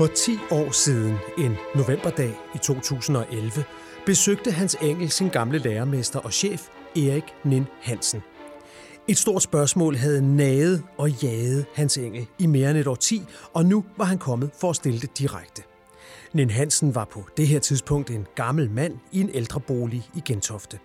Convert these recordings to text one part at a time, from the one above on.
For 10 år siden, en novemberdag i 2011, besøgte Hans Engel sin gamle lærermester og chef, Erik Nin Hansen. Et stort spørgsmål havde naget og jaget Hans Engel i mere end et årti, og nu var han kommet for at stille det direkte. Nin Hansen var på det her tidspunkt en gammel mand i en ældrebolig i Gentofte.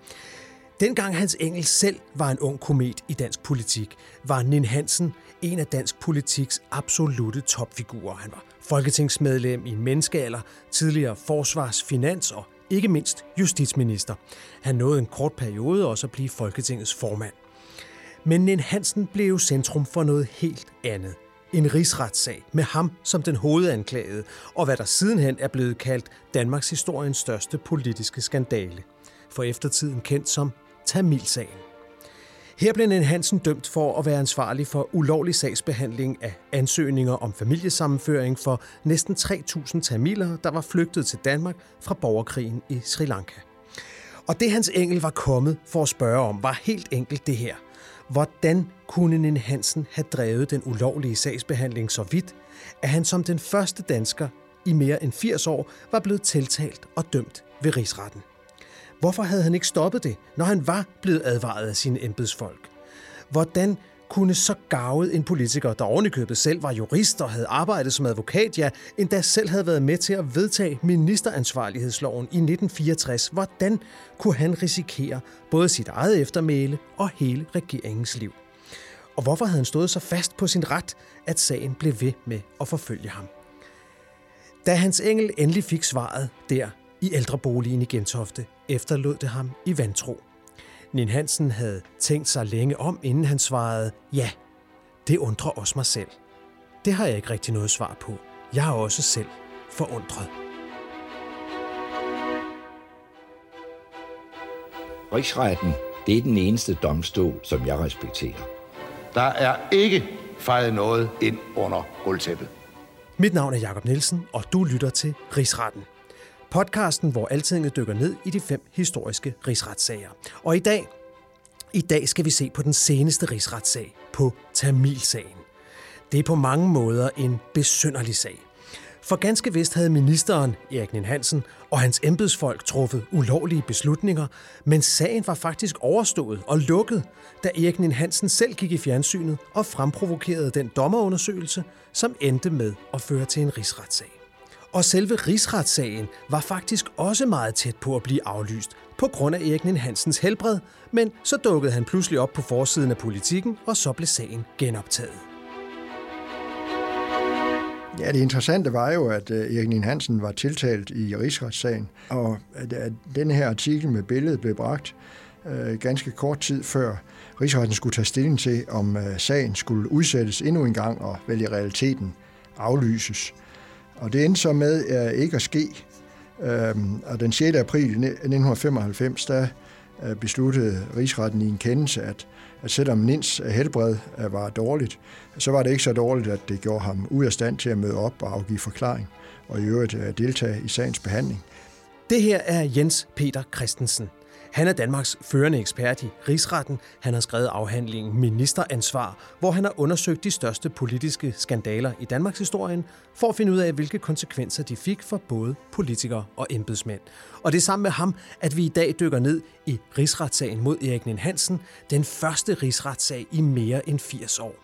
Dengang Hans Engel selv var en ung komet i dansk politik, var Nin Hansen en af dansk politiks absolute topfigurer. Han var folketingsmedlem i en menneskealder, tidligere forsvars-, finans- og ikke mindst justitsminister. Han nåede en kort periode også at blive Folketingets formand. Men Nin Hansen blev centrum for noget helt andet. En rigsretssag med ham som den hovedanklagede, og hvad der sidenhen er blevet kaldt Danmarks historiens største politiske skandale. For eftertiden kendt som Tamilsagen. Her blev Nen Hansen dømt for at være ansvarlig for ulovlig sagsbehandling af ansøgninger om familiesammenføring for næsten 3.000 tamiler, der var flygtet til Danmark fra borgerkrigen i Sri Lanka. Og det hans engel var kommet for at spørge om, var helt enkelt det her. Hvordan kunne Nen Hansen have drevet den ulovlige sagsbehandling så vidt, at han som den første dansker i mere end 80 år var blevet tiltalt og dømt ved rigsretten? Hvorfor havde han ikke stoppet det, når han var blevet advaret af sine embedsfolk? Hvordan kunne så gavet en politiker, der ovenikøbet selv var jurist og havde arbejdet som advokat, ja, endda selv havde været med til at vedtage ministeransvarlighedsloven i 1964, hvordan kunne han risikere både sit eget eftermæle og hele regeringens liv? Og hvorfor havde han stået så fast på sin ret, at sagen blev ved med at forfølge ham? Da hans engel endelig fik svaret der i ældreboligen i Gentofte, efterlod det ham i vantro. Nin Hansen havde tænkt sig længe om, inden han svarede, ja, det undrer også mig selv. Det har jeg ikke rigtig noget svar på. Jeg er også selv forundret. Rigsretten, det er den eneste domstol, som jeg respekterer. Der er ikke fejret noget ind under gulvtæppet. Mit navn er Jakob Nielsen, og du lytter til Rigsretten. Podcasten, hvor altinget dykker ned i de fem historiske rigsretssager. Og i dag, i dag skal vi se på den seneste rigsretssag, på Tamilsagen. Det er på mange måder en besynderlig sag. For ganske vist havde ministeren, Erik Nien Hansen, og hans embedsfolk truffet ulovlige beslutninger, men sagen var faktisk overstået og lukket, da Erik Nien Hansen selv gik i fjernsynet og fremprovokerede den dommerundersøgelse, som endte med at føre til en rigsretssag. Og selve rigsretssagen var faktisk også meget tæt på at blive aflyst på grund af Erik Nien Hansens helbred, men så dukkede han pludselig op på forsiden af politikken, og så blev sagen genoptaget. Ja, det interessante var jo, at øh, Erik Nien Hansen var tiltalt i rigsretssagen, og at den her artikel med billedet blev bragt øh, ganske kort tid før rigsretten skulle tage stilling til, om øh, sagen skulle udsættes endnu en gang og vel i realiteten aflyses. Og det endte så med uh, ikke at ske. Uh, og den 6. april 1995, der uh, besluttede rigsretten i en kendelse, at, at selvom Nins øh, helbred uh, var dårligt, så var det ikke så dårligt, at det gjorde ham ud af stand til at møde op og afgive forklaring, og i øvrigt uh, deltage i sagens behandling. Det her er Jens Peter Christensen. Han er Danmarks førende ekspert i rigsretten. Han har skrevet afhandlingen Ministeransvar, hvor han har undersøgt de største politiske skandaler i Danmarks historien, for at finde ud af, hvilke konsekvenser de fik for både politikere og embedsmænd. Og det er sammen med ham, at vi i dag dykker ned i rigsretssagen mod Erik Nien Hansen, den første rigsretssag i mere end 80 år.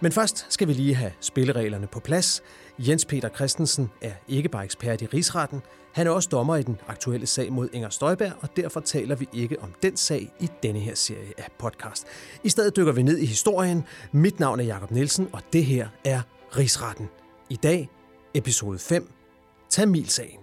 Men først skal vi lige have spillereglerne på plads. Jens Peter Christensen er ikke bare ekspert i rigsretten, han er også dommer i den aktuelle sag mod Inger Støjberg, og derfor taler vi ikke om den sag i denne her serie af podcast. I stedet dykker vi ned i historien. Mit navn er Jakob Nielsen, og det her er Rigsretten. I dag, episode 5, Tamilsagen.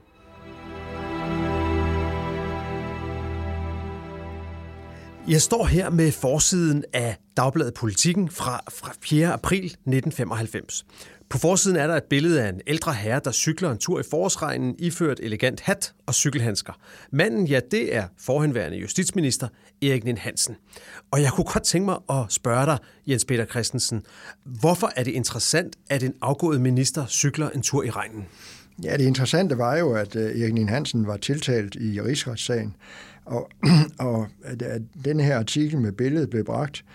Jeg står her med forsiden af Dagbladet Politikken fra, fra 4. april 1995. På forsiden er der et billede af en ældre herre, der cykler en tur i forårsregnen, iført elegant hat og cykelhandsker. Manden, ja, det er forhenværende justitsminister Erik Nien Hansen. Og jeg kunne godt tænke mig at spørge dig, Jens Peter Christensen, hvorfor er det interessant, at en afgået minister cykler en tur i regnen? Ja, det interessante var jo, at øh, Erik Nien Hansen var tiltalt i rigsretssagen, og, og at den her artikel med billedet blev bragt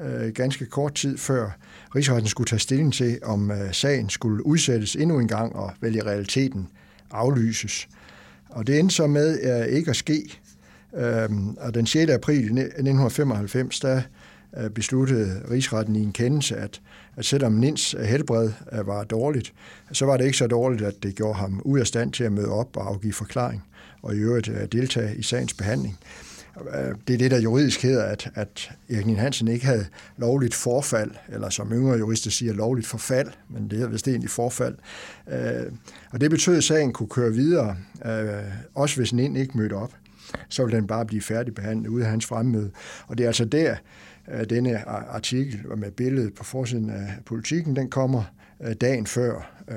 øh, ganske kort tid før rigsretten skulle tage stilling til, om øh, sagen skulle udsættes endnu en gang og vel i realiteten aflyses. Og det endte så med øh, ikke at ske. Øhm, og den 6. april 1995, der øh, besluttede rigsretten i en kendelse, at, at selvom Nins helbred var dårligt, så var det ikke så dårligt, at det gjorde ham ud af stand til at møde op og afgive forklaring og i øvrigt deltage i sagens behandling. Øh, det er det, der juridisk hedder, at, at Erik Hansen ikke havde lovligt forfald, eller som yngre jurister siger, lovligt forfald, men det hedder vist egentlig forfald. Øh, og det betød, at sagen kunne køre videre, øh, også hvis Nin ikke mødte op. Så ville den bare blive færdigbehandlet ude af hans fremmøde. Og det er altså der, denne artikel med billedet på forsiden af politikken, den kommer dagen før øh,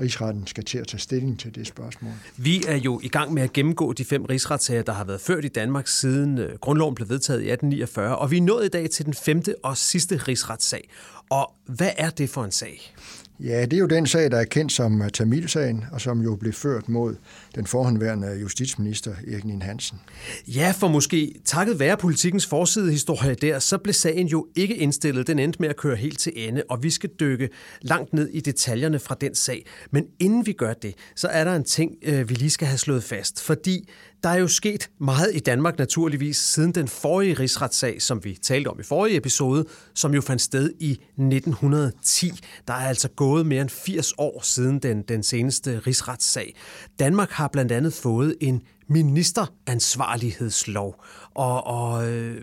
rigsretten skal til at tage stilling til det spørgsmål. Vi er jo i gang med at gennemgå de fem rigsretssager, der har været ført i Danmark siden øh, grundloven blev vedtaget i 1849, og vi er nået i dag til den femte og sidste rigsretssag. Og hvad er det for en sag? Ja, det er jo den sag, der er kendt som Tamilsagen, og som jo blev ført mod den forhåndværende justitsminister Erik Nien Hansen. Ja, for måske takket være politikens forsidehistorie der, så blev sagen jo ikke indstillet. Den endte med at køre helt til ende, og vi skal dykke langt ned i detaljerne fra den sag. Men inden vi gør det, så er der en ting, øh, vi lige skal have slået fast. Fordi der er jo sket meget i Danmark naturligvis siden den forrige rigsretssag, som vi talte om i forrige episode, som jo fandt sted i 1910. Der er altså gået mere end 80 år siden den, den seneste rigsretssag. Danmark har blandt andet fået en ministeransvarlighedslov. Og, og øh,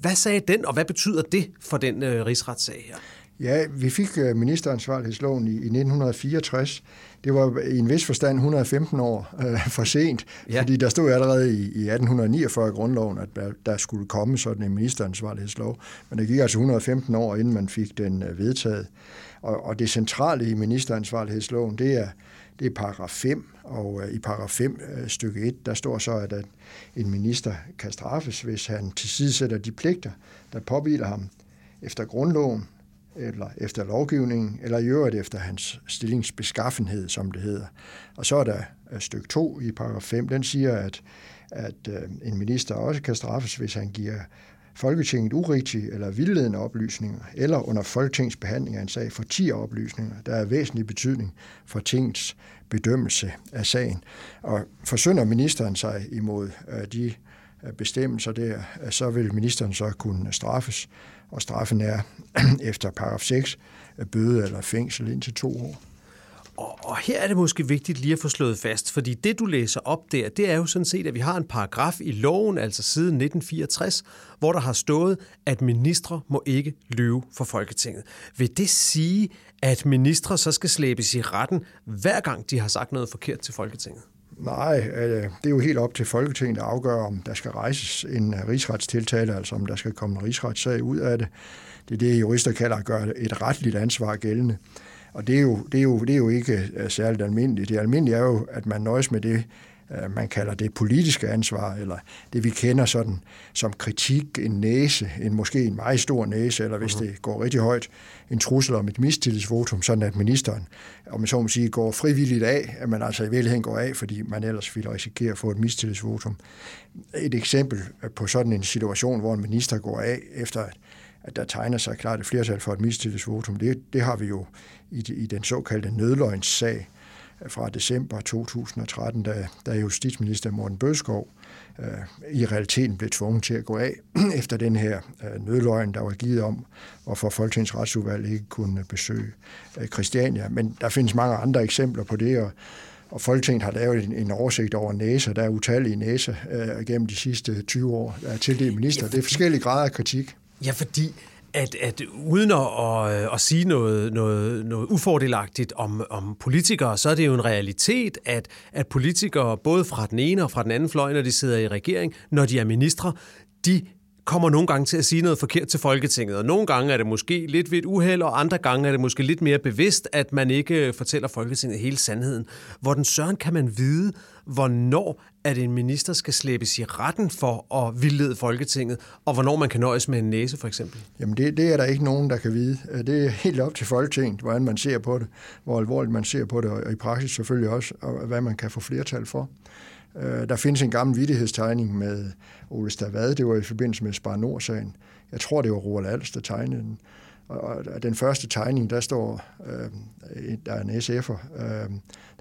hvad sagde den, og hvad betyder det for den øh, rigsretssag her? Ja, vi fik øh, ministeransvarlighedsloven i, i 1964. Det var i en vis forstand 115 år øh, for sent, ja. fordi der stod allerede i, i 1849 i grundloven, at der, der skulle komme sådan en ministeransvarlighedslov. Men det gik altså 115 år, inden man fik den øh, vedtaget. Og, og det centrale i ministeransvarlighedsloven, det er, det er paragraf 5, og øh, i paragraf 5 øh, stykke 1, der står så, at, at en minister kan straffes, hvis han tilsidesætter de pligter, der påviler ham efter grundloven, eller efter lovgivningen, eller i øvrigt efter hans stillingsbeskaffenhed, som det hedder. Og så er der styk stykke 2 i paragraf 5, den siger, at, at øh, en minister også kan straffes, hvis han giver Folketinget urigtige eller vildledende oplysninger, eller under Folketingets behandling af en sag for 10 oplysninger, der er væsentlig betydning for tingets bedømmelse af sagen. Og forsynder ministeren sig imod øh, de bestemmelser der, så vil ministeren så kunne straffes og straffen er efter paragraf 6 bøde eller fængsel indtil to år. Og, og her er det måske vigtigt lige at få slået fast, fordi det, du læser op der, det er jo sådan set, at vi har en paragraf i loven, altså siden 1964, hvor der har stået, at ministre må ikke lyve for Folketinget. Vil det sige, at ministre så skal slæbes i retten, hver gang de har sagt noget forkert til Folketinget? Nej, øh, det er jo helt op til Folketinget at afgøre, om der skal rejses en rigsretstiltale, altså om der skal komme en rigsretssag ud af det. Det er det, jurister kalder at gøre et retligt ansvar gældende. Og det er jo, det er jo, det er jo ikke øh, særligt almindeligt. Det almindelige er jo, at man nøjes med det, man kalder det politiske ansvar, eller det vi kender sådan som kritik, en næse, en måske en meget stor næse, eller hvis uh-huh. det går rigtig højt, en trussel om et mistillidsvotum, sådan at ministeren, om man så må sige, går frivilligt af, at man altså i virkeligheden går af, fordi man ellers ville risikere at få et mistillidsvotum. Et eksempel på sådan en situation, hvor en minister går af efter at der tegner sig klart et flertal for et mistillidsvotum, det, det har vi jo i, i den såkaldte nødløgnssag, fra december 2013, da, da justitsminister Morten Bødskov øh, i realiteten blev tvunget til at gå af efter den her øh, nødløgn, der var givet om, hvorfor Folketingets retsudvalg ikke kunne besøge øh, Christiania. Men der findes mange andre eksempler på det, og, og Folketinget har lavet en, en oversigt over næser. Der er utallige næser øh, gennem de sidste 20 år, der er tildelt minister. Det er forskellige grader af kritik. Ja, fordi at, at uden at, at, at sige noget, noget, noget ufordelagtigt om, om politikere, så er det jo en realitet, at, at politikere både fra den ene og fra den anden fløj, når de sidder i regering, når de er ministre, de kommer nogle gange til at sige noget forkert til Folketinget, og nogle gange er det måske lidt ved et uheld, og andre gange er det måske lidt mere bevidst, at man ikke fortæller Folketinget hele sandheden. Hvor den søren kan man vide, hvornår at en minister skal slæbes i retten for at vildlede Folketinget, og hvornår man kan nøjes med en næse, for eksempel? Jamen, det, det er der ikke nogen, der kan vide. Det er helt op til Folketinget, hvordan man ser på det, hvor alvorligt man ser på det, og i praksis selvfølgelig også, og hvad man kan få flertal for. Øh, der findes en gammel vidighedstegning med Ole Stavad, det var i forbindelse med Spar Nord-sagen. Jeg tror, det var Roald Alst, der tegnede den, Og den første tegning, der står, øh, der er en SF'er, øh,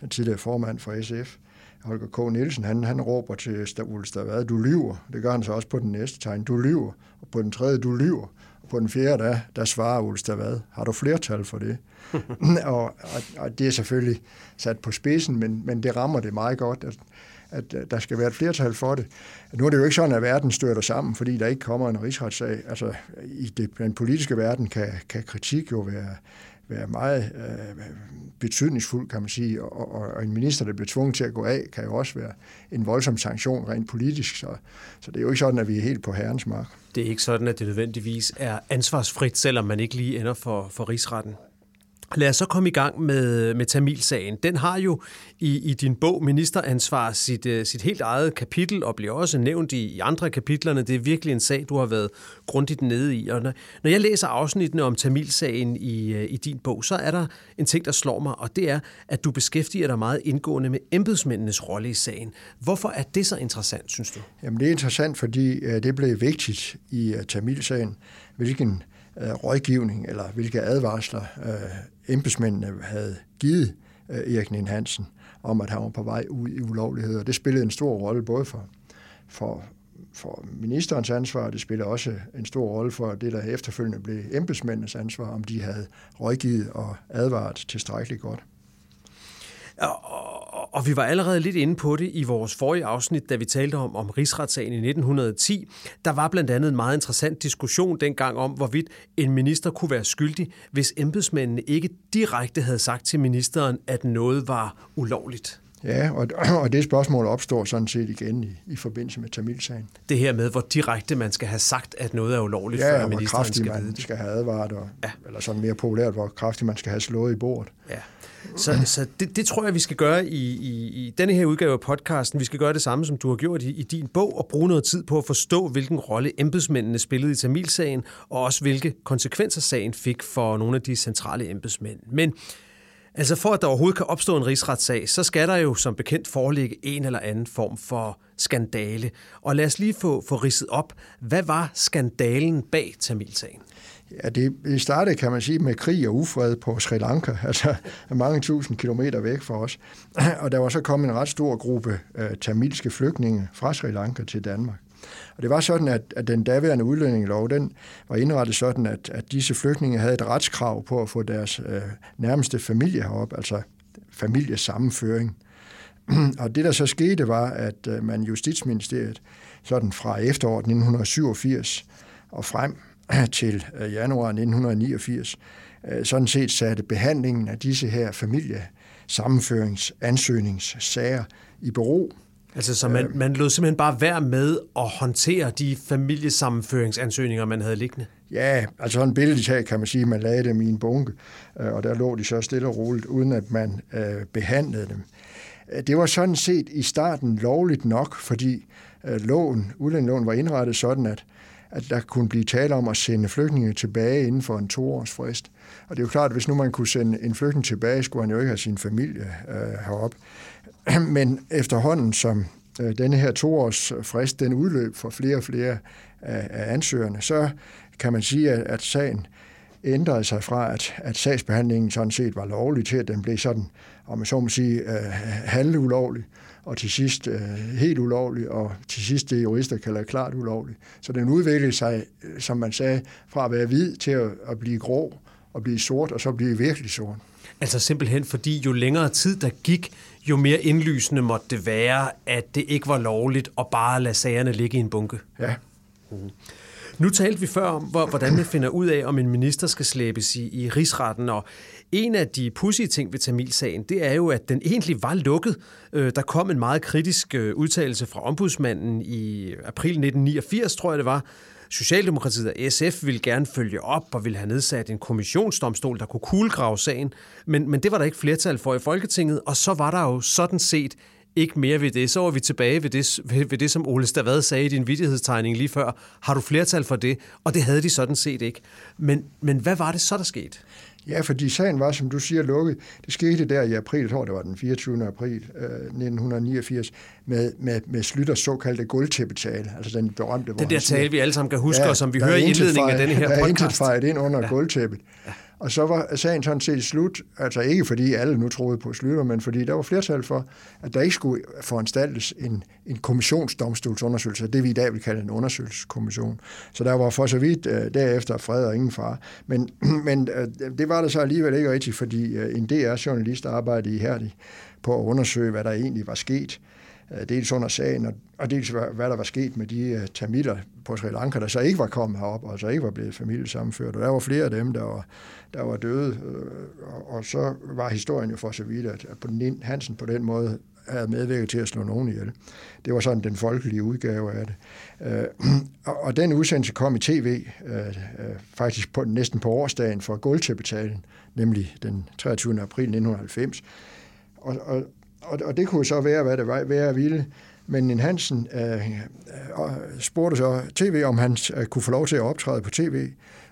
den tidligere formand for SF, Holger K. Nielsen, han, han råber til Ole Stavad, du lyver. Det gør han så også på den næste tegn, du lyver. Og på den tredje, du lyver. Og på den fjerde, der, der svarer Ole Stavad, har du flertal for det? og, og, og det er selvfølgelig sat på spidsen, men, men det rammer det meget godt, at, at der skal være et flertal for det. Nu er det jo ikke sådan, at verden størter sammen, fordi der ikke kommer en rigsretssag. Altså, i det, den politiske verden kan, kan kritik jo være, være meget øh, betydningsfuld, kan man sige, og, og, og en minister, der bliver tvunget til at gå af, kan jo også være en voldsom sanktion rent politisk, så, så det er jo ikke sådan, at vi er helt på herrens mark. Det er ikke sådan, at det nødvendigvis er ansvarsfrit, selvom man ikke lige ender for, for rigsretten. Lad os så komme i gang med, med Tamilsagen. Den har jo i, i din bog Ministeransvar sit, uh, sit helt eget kapitel, og bliver også nævnt i, i andre kapitlerne. Det er virkelig en sag, du har været grundigt nede i. Og når, når jeg læser afsnittene om Tamilsagen i, uh, i din bog, så er der en ting, der slår mig, og det er, at du beskæftiger dig meget indgående med embedsmændenes rolle i sagen. Hvorfor er det så interessant, synes du? Jamen det er interessant, fordi uh, det blev vigtigt i uh, Tamilsagen, hvilken øh, rådgivning eller hvilke advarsler øh, embedsmændene havde givet øh, Erik Nien Hansen om, at han var på vej ud i ulovligheder. Det spillede en stor rolle både for, for, for ministerens ansvar, og det spillede også en stor rolle for det, der efterfølgende blev embedsmændenes ansvar, om de havde rådgivet og advaret tilstrækkeligt godt. Og, og vi var allerede lidt inde på det i vores forrige afsnit, da vi talte om, om rigsretssagen i 1910. Der var blandt andet en meget interessant diskussion dengang om, hvorvidt en minister kunne være skyldig, hvis embedsmændene ikke direkte havde sagt til ministeren, at noget var ulovligt. Ja, og, og det spørgsmål opstår sådan set igen i, i forbindelse med Tamilsagen. Det her med, hvor direkte man skal have sagt, at noget er ulovligt, ja, før ministeren skal man vide det. skal have advaret, og, ja. eller sådan mere populært, hvor kraftigt man skal have slået i bordet. Ja. Så, så det, det tror jeg, vi skal gøre i, i, i denne her udgave af podcasten. Vi skal gøre det samme, som du har gjort i, i din bog, og bruge noget tid på at forstå, hvilken rolle embedsmændene spillede i Tamilsagen, og også hvilke konsekvenser sagen fik for nogle af de centrale embedsmænd. Men altså for at der overhovedet kan opstå en rigsretssag, så skal der jo som bekendt foreligge en eller anden form for skandale. Og lad os lige få, få ridset op. Hvad var skandalen bag Tamilsagen? Ja, det startede, kan man sige, med krig og ufred på Sri Lanka, altså mange tusind kilometer væk fra os. Og der var så kommet en ret stor gruppe øh, tamilske flygtninge fra Sri Lanka til Danmark. Og det var sådan, at, at den daværende udlændingelov, den var indrettet sådan, at, at disse flygtninge havde et retskrav på at få deres øh, nærmeste familie herop, altså familiesammenføring. Og det, der så skete, var, at øh, man Justitsministeriet sådan fra efteråret 1987 og frem til øh, januar 1989 øh, sådan set satte behandlingen af disse her familiesammenføringsansøgningssager i bero. Altså, så man, man lod simpelthen bare være med at håndtere de familiesammenføringsansøgninger, man havde liggende? Ja, altså sådan billedet tag kan man sige, man lagde dem i en bunke, øh, og der lå de så stille og roligt, uden at man øh, behandlede dem. Det var sådan set i starten lovligt nok, fordi øh, loven, udlændingeloven var indrettet sådan, at at der kunne blive tale om at sende flygtninge tilbage inden for en toårsfrist. Og det er jo klart, at hvis nu man kunne sende en flygtning tilbage, skulle han jo ikke have sin familie øh, herop. Men efterhånden, som øh, denne her toårsfrist, øh, den udløb for flere og flere af, ansøgerne, så kan man sige, at, sagen ændrede sig fra, at, at sagsbehandlingen sådan set var lovlig, til at den blev sådan, om man så må sige, øh, halvulovlig og til sidst øh, helt ulovlig, og til sidst det jurister kalder klart ulovlig. Så den udviklede sig, øh, som man sagde, fra at være hvid til at, at blive grå, og blive sort, og så blive virkelig sort. Altså simpelthen fordi jo længere tid der gik, jo mere indlysende måtte det være, at det ikke var lovligt at bare lade sagerne ligge i en bunke. Ja. Mm. Nu talte vi før om, hvordan vi finder ud af, om en minister skal slæbes i, i rigsretten, og en af de pudsige ting ved Tamilsagen, det er jo, at den egentlig var lukket. Øh, der kom en meget kritisk øh, udtalelse fra ombudsmanden i april 1989, tror jeg det var. Socialdemokratiet og SF ville gerne følge op og ville have nedsat en kommissionsdomstol, der kunne kuglegrave sagen, men, men det var der ikke flertal for i Folketinget, og så var der jo sådan set ikke mere ved det. Så var vi tilbage ved det, ved det som Ole Stavad sagde i din vidighedstegning lige før. Har du flertal for det? Og det havde de sådan set ikke. Men, men hvad var det så, der skete? Ja, fordi sagen var, som du siger, lukket. Det skete der i april, jeg tror det var den 24. april øh, 1989, med, med, med Slytters såkaldte guldtæppetale, altså den berømte... Den der tale, vi alle sammen kan huske, ja, og som vi hører i indledningen af den her podcast. Der er intet fejret ind under ja. guldtæppet. Ja. Og så var sagen sådan set slut, altså ikke fordi alle nu troede på Slytter, men fordi der var flertal for, at der ikke skulle foranstaltes en, en kommissionsdomstolsundersøgelse, det vi i dag vil kalde en undersøgelseskommission. Så der var for så vidt uh, derefter fred og ingen far. Men, men uh, det var der så alligevel ikke rigtigt, fordi uh, en DR-journalist arbejdede ihærdigt på at undersøge, hvad der egentlig var sket dels under sagen, og dels hvad der var sket med de tamiler på Sri Lanka, der så ikke var kommet herop, og så ikke var blevet familiesammenført. Og der var flere af dem, der var, der var døde, øh, og så var historien jo for så vidt, at Hansen på den måde havde medvirket til at slå nogen ihjel. Det var sådan den folkelige udgave af det. Øh, og den udsendelse kom i tv, øh, faktisk på, næsten på årsdagen for guldtæppetalen, nemlig den 23. april 1990. Og, og, og, og det kunne så være, hvad det var, være ville. Men en Hansen øh, øh, spurgte så tv, om han øh, kunne få lov til at optræde på tv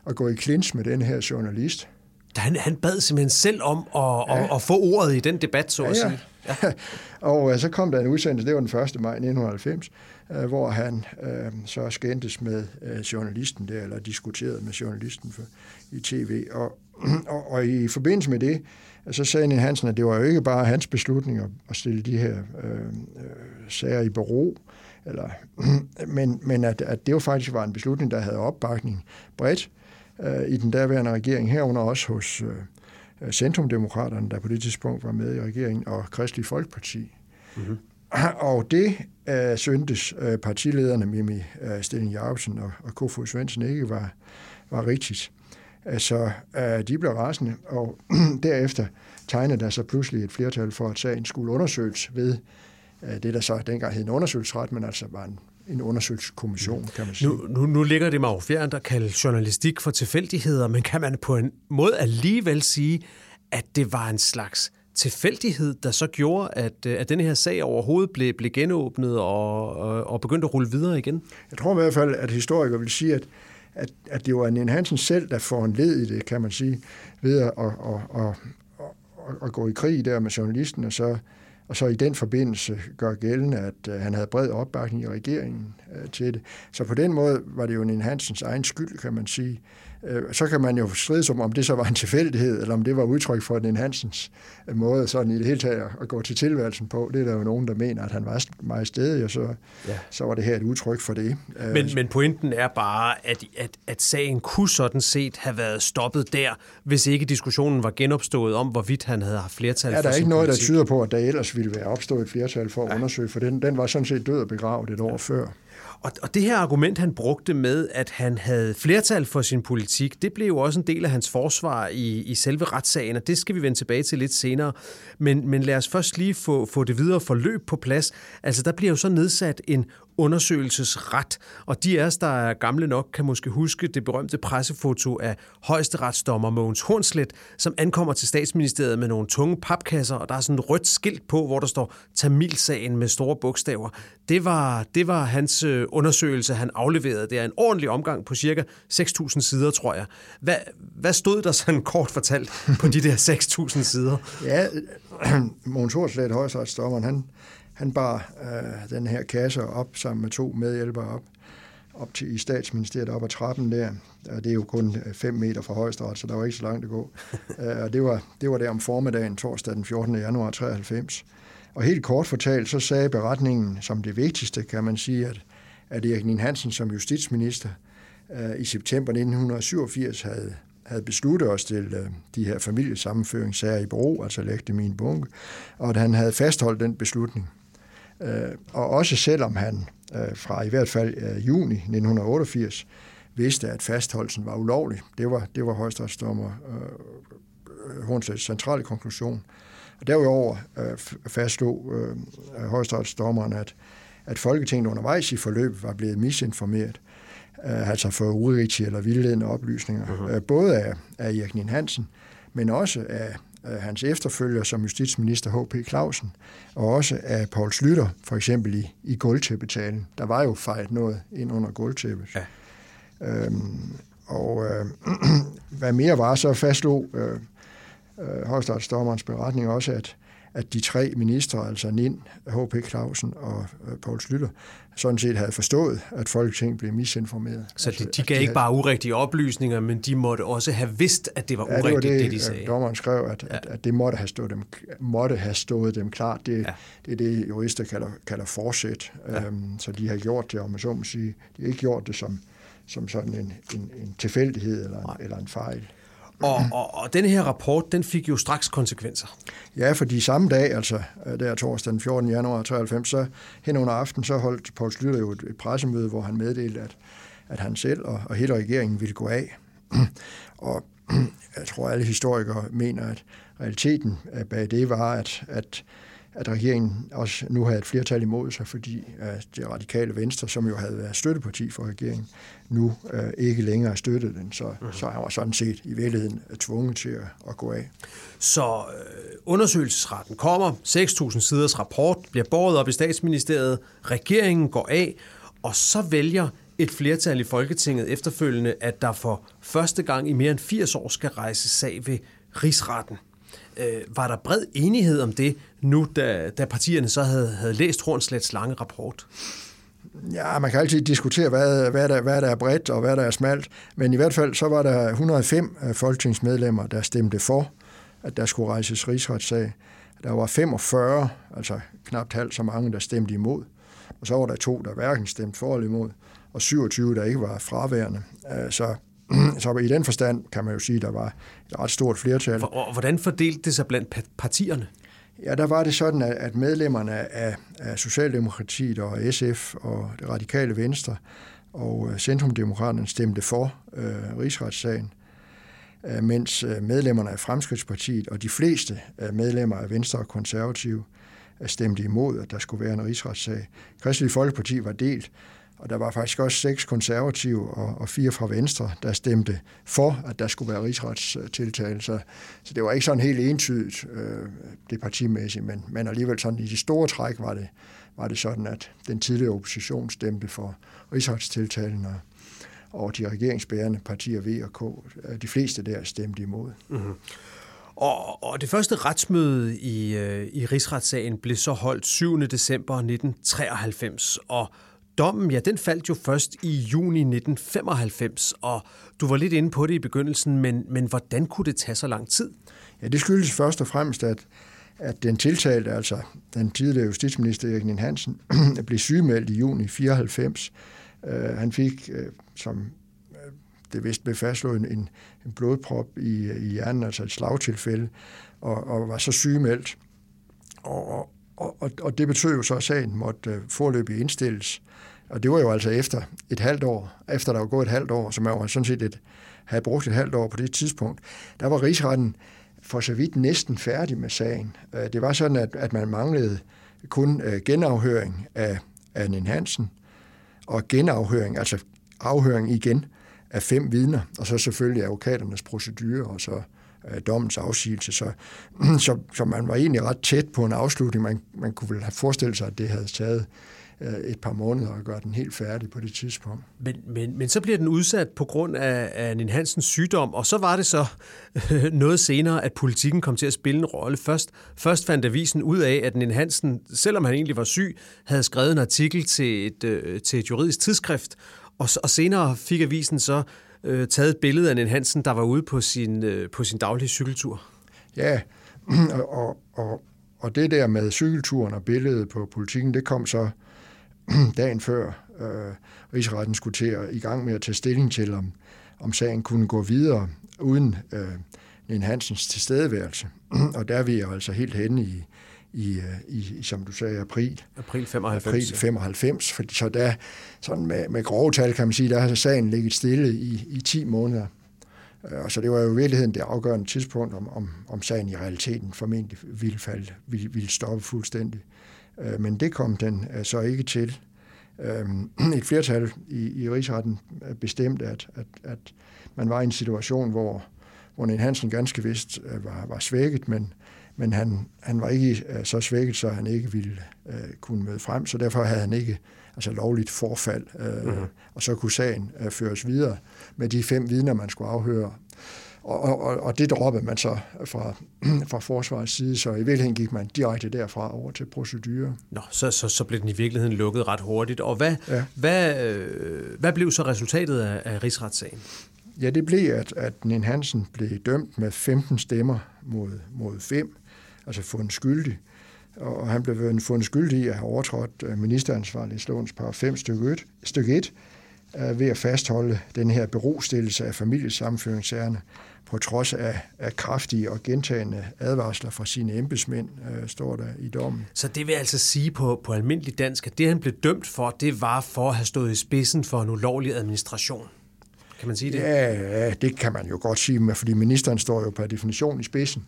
og gå i klins med den her journalist. Han, han bad simpelthen selv om at, ja. at, at få ordet i den debat, så ja, at sige. Ja. og øh, så kom der en udsendelse, det var den 1. maj 1990, øh, hvor han øh, så skændtes med øh, journalisten der, eller diskuterede med journalisten for, i tv. Og, og, og i forbindelse med det, så sagde Niel Hansen, at det var jo ikke bare hans beslutning at stille de her øh, øh, sager i bero, eller, men, men at, at det jo faktisk var en beslutning, der havde opbakning bredt øh, i den daværende regering, herunder også hos øh, Centrumdemokraterne, der på det tidspunkt var med i regeringen, og Kristelig Folkeparti. Mm-hmm. Og det øh, syntes øh, partilederne Mimi øh, Sten Jacobsen og, og Kofod Svendsen ikke var, var rigtigt. Altså, øh, de blev rasende, og derefter tegnede der så pludselig et flertal for, at sagen skulle undersøges ved øh, det, der så dengang hed en undersøgelsesret, men altså var en, en undersøgelseskommission, kan man sige. Nu, nu, nu ligger det mig jo fjernt at kalde journalistik for tilfældigheder, men kan man på en måde alligevel sige, at det var en slags tilfældighed, der så gjorde, at, øh, at denne her sag overhovedet blev, blev genåbnet og, og, og begyndte at rulle videre igen? Jeg tror i hvert fald, at historikere vil sige, at at, at det var en Hansen selv, der får en led i det, kan man sige, ved at, at, at, at, at, at gå i krig der med journalisten, og så, og så i den forbindelse gør gældende, at øh, han havde bred opbakning i regeringen øh, til det. Så på den måde var det jo en Hansens egen skyld, kan man sige, så kan man jo stride om, om det så var en tilfældighed, eller om det var udtryk for den Hansens øh, måde sådan i det hele taget at gå til tilværelsen på. Det er der jo nogen, der mener, at han var meget stedig, og så, ja. så var det her et udtryk for det. Øh, men, men pointen er bare, at, at, at sagen kunne sådan set have været stoppet der, hvis ikke diskussionen var genopstået om, hvorvidt han havde haft flertal ja, der er ikke noget, politik. der tyder på, at der ellers ville være opstået et flertal for at ja. undersøge, for den, den var sådan set død og begravet et år ja. før. Og, og det her argument, han brugte med, at han havde flertal for sin politik, det blev jo også en del af hans forsvar i, i selve retssagen, og det skal vi vende tilbage til lidt senere. Men, men lad os først lige få, få det videre forløb på plads. Altså, der bliver jo så nedsat en undersøgelsesret. Og de af os, der er gamle nok, kan måske huske det berømte pressefoto af højesteretsdommer Mogens Hornslet, som ankommer til statsministeriet med nogle tunge papkasser, og der er sådan et rødt skilt på, hvor der står Tamilsagen med store bogstaver. Det var, det var hans øh, undersøgelse, han afleverede. Det er en ordentlig omgang på cirka 6.000 sider, tror jeg. Hvad, hvad stod der sådan kort fortalt på de der 6.000 sider? Ja, Mogens Hornslet, højesteretsdommeren, han, han bar øh, den her kasse op sammen med to medhjælpere op, op til i statsministeriet op ad trappen der. Og det er jo kun 5 øh, meter fra højesteret, så der var ikke så langt at gå. øh, og det var, det var der om formiddagen, torsdag den 14. januar 93. Og helt kort fortalt, så sagde beretningen som det vigtigste, kan man sige, at, at Erik Nien Hansen som justitsminister øh, i september 1987 havde havde besluttet os til øh, de her familiesammenføringssager i Bro, altså lægte min bunke, og at han havde fastholdt den beslutning. Øh, og også selvom han øh, fra i hvert fald øh, juni 1988 vidste, at fastholdelsen var ulovlig. Det var, det var højstrætsdommer øh, Hornsets centrale konklusion. Og derudover øh, fastslog øh, højstrætsdommeren, at, at Folketinget undervejs i forløbet var blevet misinformeret, øh, altså for urigtige eller vildledende oplysninger, uh-huh. øh, både af, af Erik Nien Hansen, men også af hans efterfølger som justitsminister H.P. Clausen, og også af Paul Slytter, for eksempel i, i gulvtæppetalen. Der var jo fejret noget ind under gulvtæppet. Ja. Øhm, og øh, hvad mere var, så fastslog øh, øh, højstatsdommerens beretning også, at, at de tre ministre, altså Nind, H.P. Clausen og øh, Poul Slytter, sådan set havde forstået, at Folketinget blev misinformeret. Så altså, de, de gav ikke havde, bare urigtige oplysninger, men de måtte også have vidst, at det var ja, urigtigt, det, var det, det de sagde. Dommeren skrev, at, ja. at, at det måtte have, stået dem, måtte have stået dem klart. Det, ja. det er det, jurister kalder, kalder forsæt. Ja. Øhm, så de har gjort det, om man så må sige. De har ikke gjort det som, som sådan en, en, en tilfældighed eller, eller en fejl. Og, og, og den her rapport, den fik jo straks konsekvenser. Ja, fordi samme dag, altså øh, der torsdag den 14. januar 93, så hen under aften, så holdt Poul Slytter jo et, et pressemøde, hvor han meddelte, at, at han selv og, og hele regeringen ville gå af. og jeg tror, alle historikere mener, at realiteten øh, bag det var, at, at at regeringen også nu havde et flertal imod sig, fordi at det radikale venstre, som jo havde været støtteparti for regeringen, nu øh, ikke længere støttede den. Så, mm-hmm. så han var sådan set i virkeligheden tvunget til at, at gå af. Så øh, undersøgelsesretten kommer, 6.000 siders rapport bliver båret op i statsministeriet, regeringen går af, og så vælger et flertal i Folketinget efterfølgende, at der for første gang i mere end 80 år skal rejse sag ved rigsretten. Øh, var der bred enighed om det, nu da, da partierne så havde, havde læst Hornslets lange rapport? Ja, man kan altid diskutere, hvad, hvad, der, hvad der er bredt og hvad der er smalt, men i hvert fald så var der 105 øh, folketingsmedlemmer, der stemte for, at der skulle rejses rigsretssag. Der var 45, altså knap halvt så mange, der stemte imod, og så var der to, der hverken stemte for eller imod, og 27, der ikke var fraværende. Øh, så så i den forstand kan man jo sige, at der var et ret stort flertal. Og hvordan fordelte det sig blandt partierne? Ja, der var det sådan, at medlemmerne af, af Socialdemokratiet og SF og det radikale Venstre og Centrumdemokraterne stemte for øh, rigsretssagen, øh, mens medlemmerne af Fremskridtspartiet og de fleste medlemmer af Venstre og Konservative stemte imod, at der skulle være en rigsretssag. Kristelig Folkeparti var delt, og der var faktisk også seks konservative og, og fire fra Venstre, der stemte for, at der skulle være rigsretstiltale. Så, så det var ikke sådan helt entydigt, øh, det partimæssigt, men, men alligevel sådan i de store træk var det, var det sådan, at den tidligere opposition stemte for rigsretstiltalen, og, og de regeringsbærende partier V og K, øh, de fleste der stemte imod. Mm-hmm. Og, og det første retsmøde i, øh, i rigsretssagen blev så holdt 7. december 1993, og Dommen, ja, den faldt jo først i juni 1995, og du var lidt inde på det i begyndelsen, men, men hvordan kunne det tage så lang tid? Ja, det skyldes først og fremmest, at, at den tiltalte, altså den tidligere justitsminister Erik Nien Hansen, blev sygemeldt i juni 94. Uh, øh, han fik, uh, som øh, det vist blev fastslået, en, en blodprop i, i hjernen, altså et slagtilfælde, og, og var så sygemeldt. Og, og, og, og det betød jo så, at sagen måtte øh, forløbig indstilles. Og det var jo altså efter et halvt år, efter der var gået et halvt år, som man sådan set et, havde brugt et halvt år på det tidspunkt, der var rigsretten for så vidt næsten færdig med sagen. Øh, det var sådan, at, at man manglede kun øh, genafhøring af, af Nin Hansen, og genafhøring, altså afhøring igen af fem vidner, og så selvfølgelig advokaternes procedure, og så øh, dommens afsigelse. Så, så, så man var egentlig ret tæt på en afslutning. Man, man kunne vel have forestillet sig, at det havde taget Øh, et par måneder at gøre den helt færdig på det tidspunkt. Men, men, men så bliver den udsat på grund af, af Nin Hansens sygdom, og så var det så øh, noget senere, at politikken kom til at spille en rolle. Først, først fandt avisen ud af, at Nin Hansen, selvom han egentlig var syg, havde skrevet en artikel til et, øh, til et juridisk tidsskrift, og, og senere fik avisen så øh, taget et billede af Nin Hansen, der var ude på sin, øh, på sin daglige cykeltur. Ja, og, og, og det der med cykelturen og billedet på politikken, det kom så dagen før øh, rigsretten skulle til at i gang med at tage stilling til, om, om sagen kunne gå videre uden øh, en Hansens tilstedeværelse. og der er vi jo altså helt henne i, i, øh, i, som du sagde, april. April 95. April 95, for, så der, sådan med, med grove tal kan man sige, der har sagen ligget stille i, i 10 måneder. Øh, og så det var jo i virkeligheden det afgørende tidspunkt, om, om, om sagen i realiteten formentlig ville, falde, ville, ville stoppe fuldstændig. Øh, men det kom den så ikke til. Et flertal i, i rigsretten bestemte, at, at, at man var i en situation, hvor, hvor Nen Hansen ganske vist var, var svækket, men, men han, han var ikke øh, så svækket, så han ikke ville øh, kunne møde frem, så derfor havde han ikke altså lovligt forfald, øh, mm-hmm. og så kunne sagen øh, føres videre med de fem vidner, man skulle afhøre. Og, og, og det droppede man så fra, fra forsvarets side, så i virkeligheden gik man direkte derfra over til procedure. Nå, så, så, så blev den i virkeligheden lukket ret hurtigt. Og hvad, ja. hvad, øh, hvad blev så resultatet af, af rigsretssagen? Ja, det blev, at, at Nin Hansen blev dømt med 15 stemmer mod, mod 5, altså fundet skyldig. Og han blev fundet skyldig i at have overtrådt øh, ministeransvarlighedslovens par 5 stykke 1, stykke 1 øh, ved at fastholde den her berostillelse af familiesammenføringssagerne på trods af, af kraftige og gentagende advarsler fra sine embedsmænd, øh, står der i dommen. Så det vil altså sige på, på almindelig dansk, at det han blev dømt for, det var for at have stået i spidsen for en ulovlig administration. Kan man sige det? Ja, ja det kan man jo godt sige, fordi ministeren står jo per definition i spidsen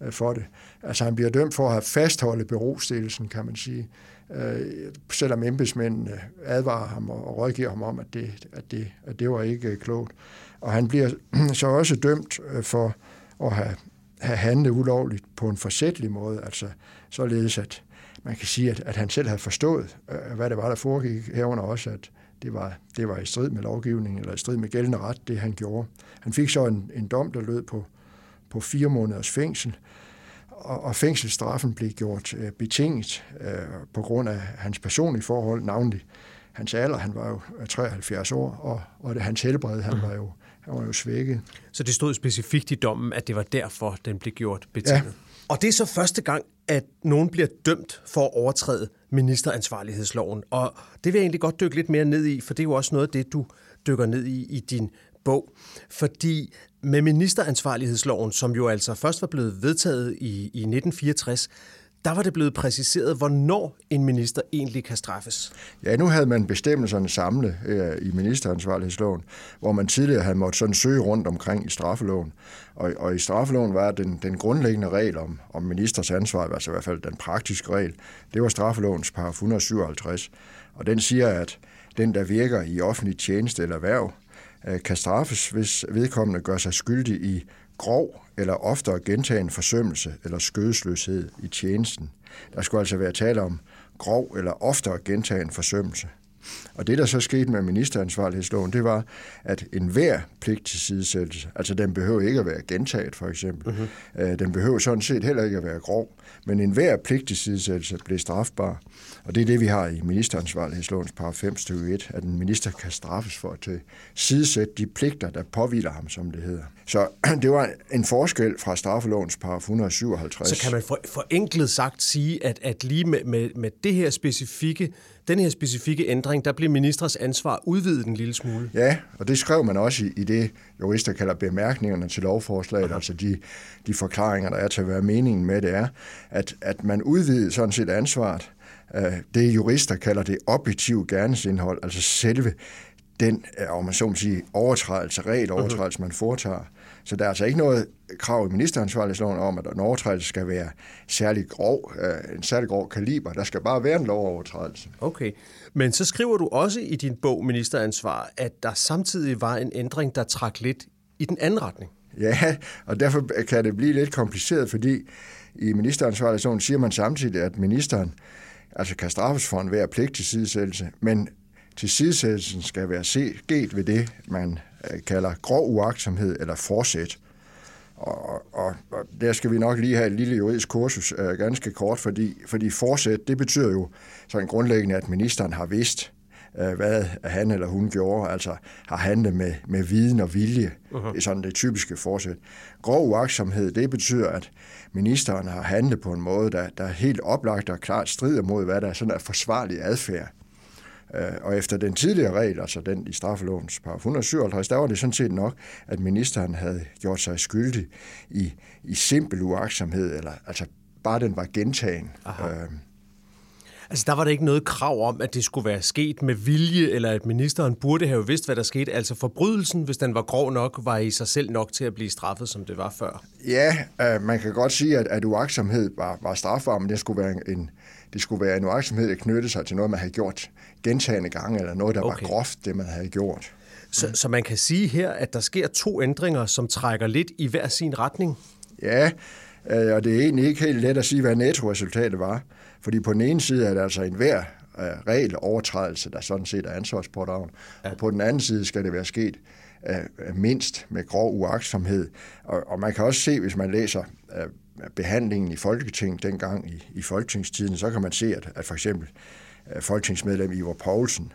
øh, for det. Altså han bliver dømt for at have fastholdt berostillelsen, kan man sige. Øh, selvom embedsmændene advarer ham og rådgiver ham om, at det, at det, at det var ikke øh, klogt. Og han bliver så også dømt øh, for at have, have handlet ulovligt på en forsætlig måde, altså således at man kan sige, at, at han selv havde forstået, øh, hvad det var, der foregik herunder også, at det var, det var i strid med lovgivningen, eller i strid med gældende ret, det han gjorde. Han fik så en, en dom, der lød på, på fire måneders fængsel, og, og fængselsstraffen blev gjort øh, betinget øh, på grund af hans personlige forhold, navnlig hans alder, han var jo 73 år, og, og det, hans helbred, han var jo, han var jo svækket. Så det stod specifikt i dommen, at det var derfor, den blev gjort betinget? Ja. Og det er så første gang, at nogen bliver dømt for at overtræde ministeransvarlighedsloven. Og det vil jeg egentlig godt dykke lidt mere ned i, for det er jo også noget af det, du dykker ned i i din bog. Fordi med ministeransvarlighedsloven, som jo altså først var blevet vedtaget i, i 1964, der var det blevet præciseret, hvornår en minister egentlig kan straffes. Ja, nu havde man bestemmelserne samlet øh, i ministeransvarlighedsloven, hvor man tidligere havde måttet sådan søge rundt omkring i straffeloven. Og, og i straffeloven var den, den grundlæggende regel om, om ministers ansvar, altså i hvert fald den praktiske regel, det var straffelovens paragraf 157. Og den siger, at den, der virker i offentlig tjeneste eller erhverv, kan straffes, hvis vedkommende gør sig skyldig i grov eller oftere gentagen forsømmelse eller skødesløshed i tjenesten. Der skulle altså være tale om grov eller oftere gentagen forsømmelse. Og det, der så skete med ministeransvarlighedsloven, det var, at enhver pligt til sidesættelse, altså den behøver ikke at være gentaget for eksempel, uh-huh. den behøver sådan set heller ikke at være grov, men enhver pligt til sidesættelse blev strafbar. Og det er det, vi har i ministeransvarlighedslovens paragraf 5 stykke 1, at en minister kan straffes for at sidesætte de pligter, der påviler ham, som det hedder. Så det var en forskel fra straffelovens paragraf 157. Så kan man for, forenklet sagt sige, at, at lige med, med, med det her specifikke, den her specifikke ændring, der blev ministers ansvar udvidet en lille smule? Ja, og det skrev man også i, i det, jurister kalder bemærkningerne til lovforslaget, altså de, de forklaringer, der er til, hvad meningen med det er, at, at man udvidede sådan set ansvaret. Øh, det jurister kalder det objektiv gerningsindhold, altså selve den, øh, om man så må sige, overtrædelse, regelovertrædelse, man foretager. Så der er altså ikke noget krav i ministeransvarlighedsloven om, at en overtrædelse skal være særlig grov, øh, en særlig grov kaliber. Der skal bare være en lovovertrædelse. Okay, men så skriver du også i din bog Ministeransvar, at der samtidig var en ændring, der trak lidt i den anden retning. Ja, og derfor kan det blive lidt kompliceret, fordi i ministeransvarlighedsloven siger man samtidig, at ministeren altså kan straffes for en hver pligt til sidesættelse, men Tilsidesættelsen skal være sket ved det, man kalder grov uagtsomhed eller forsæt. Og, og, og der skal vi nok lige have et lille juridisk kursus øh, ganske kort, fordi, fordi forsæt, det betyder jo sådan grundlæggende, at ministeren har vidst, øh, hvad han eller hun gjorde, altså har handlet med, med viden og vilje. Uh-huh. Det er sådan det typiske forsæt. Grov uagtsomhed, det betyder, at ministeren har handlet på en måde, der, der helt oplagt og klart strider mod, hvad der sådan er forsvarlig adfærd. Øh, og efter den tidligere regel, altså den i straffelovens par 157, der var det sådan set nok, at ministeren havde gjort sig skyldig i, i simpel uaksomhed, eller altså bare den var gentagen. Aha. Øh, Altså der var der ikke noget krav om, at det skulle være sket med vilje, eller at ministeren burde have vidst, hvad der skete. Altså forbrydelsen, hvis den var grov nok, var i sig selv nok til at blive straffet, som det var før. Ja, øh, man kan godt sige, at, at uaksomhed var, var strafbar, men det skulle være en, det skulle være en uaksomhed, der knyttede sig til noget, man havde gjort gentagende gange, eller noget, der okay. var groft, det man havde gjort. Så, mm. så man kan sige her, at der sker to ændringer, som trækker lidt i hver sin retning? Ja, Øh, og det er egentlig ikke helt let at sige, hvad nettoresultatet var. Fordi på den ene side er det altså en hver øh, regelovertrædelse, der sådan set er ansvarspådragen. Ja. Og på den anden side skal det være sket uh, mindst med grov uaksomhed. Og, og man kan også se, hvis man læser uh, behandlingen i Folketinget dengang i, i folketingstiden, så kan man se, at, at for eksempel øh, folketingsmedlem Ivor Poulsen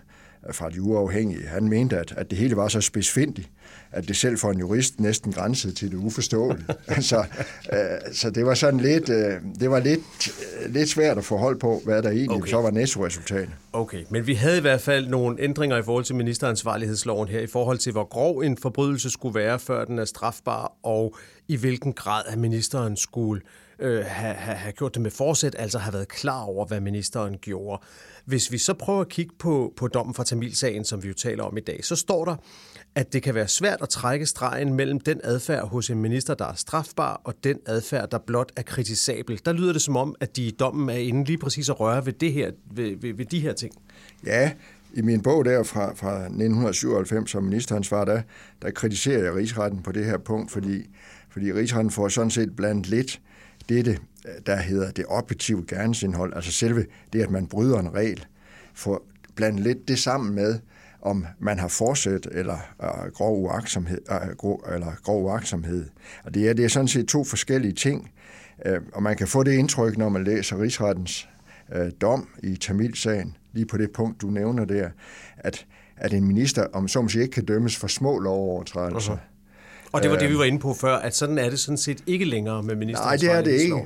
øh, fra de uafhængige, han mente, at, at det hele var så spidsfindigt, at det selv for en jurist næsten grænsede til det uforståelige. så, øh, så det var sådan lidt, øh, det var lidt, øh, lidt svært at få hold på, hvad der egentlig okay. så var nettoresultatet. Okay, men vi havde i hvert fald nogle ændringer i forhold til ministeransvarlighedsloven her, i forhold til, hvor grov en forbrydelse skulle være, før den er strafbar, og i hvilken grad at ministeren skulle øh, øh, have, have gjort det med forsæt, altså have været klar over, hvad ministeren gjorde. Hvis vi så prøver at kigge på, på dommen fra Tamilsagen, som vi jo taler om i dag, så står der, at det kan være svært at trække stregen mellem den adfærd hos en minister, der er strafbar, og den adfærd, der blot er kritisabel. Der lyder det som om, at de i dommen er inde lige præcis at røre ved, det her, ved, ved, ved de her ting. Ja, i min bog der fra, fra 1997 som ministeransvar, der, der kritiserer jeg rigsretten på det her punkt, fordi, fordi rigsretten får sådan set blandt lidt dette, der hedder det objektive gerningsindhold, altså selve det, at man bryder en regel, for blandt lidt det sammen med, om man har forsæt eller øh, grov uaksomhed, Øh, grov, eller grov uaksomhed. Og det er, det er sådan set to forskellige ting, øh, og man kan få det indtryk, når man læser rigsrettens øh, dom i Tamilsagen, lige på det punkt, du nævner der, at, at en minister, om så måske ikke kan dømmes for små lovovertrædelser, uh-huh og det var det, vi var inde på før, at sådan er det sådan set ikke længere med ministerens Nej, det er det ikke.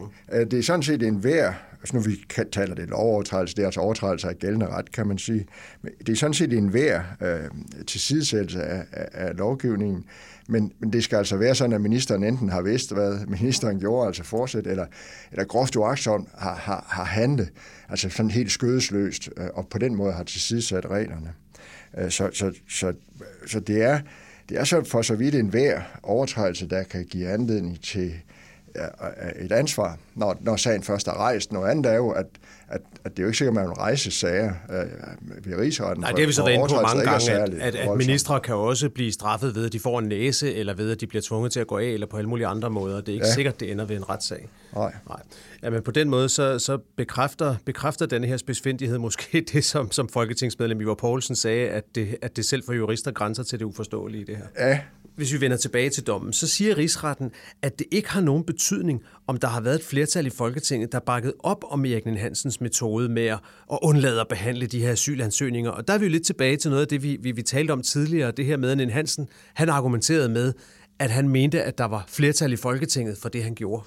Det er sådan set en værd, altså nu vi taler det lovovertrædelse, det er altså overtrædelse af gældende ret, kan man sige. Men det er sådan set en værd øh, tilsidesættelse af, af, af lovgivningen, men, men det skal altså være sådan, at ministeren enten har vidst, hvad ministeren gjorde, altså fortsæt, eller, eller groft uagtsomt har, har, har handlet, altså sådan helt skødesløst, øh, og på den måde har tilsidesat reglerne. Øh, så, så, så, så det er det er så for så vidt en hver overtrædelse, der kan give anledning til et ansvar, når, når sagen først er rejst. Noget andet er jo, at, at, at det er jo ikke sikkert, at man vil rejse sager øh, ved rigsretten. Nej, det har vi så været inde på mange gange, at, at, at ministre kan også blive straffet ved, at de får en næse, eller ved, at de bliver tvunget til at gå af, eller på alle mulige andre måder. Det er ikke ja. sikkert, det ender ved en retssag. Nej. Nej. Ja, men på den måde, så, så bekræfter, bekræfter denne her spidsfindighed måske det, som, som folketingsmedlem Ivar Poulsen sagde, at det, at det selv for jurister grænser til det uforståelige, det her. Ja, hvis vi vender tilbage til dommen, så siger rigsretten, at det ikke har nogen betydning, om der har været et flertal i Folketinget, der bakket op om Erik Hansens metode med at undlade at behandle de her asylansøgninger. Og der er vi jo lidt tilbage til noget af det, vi, vi, vi talte om tidligere, det her med, at Hansen, han argumenterede med, at han mente, at der var flertal i Folketinget for det, han gjorde.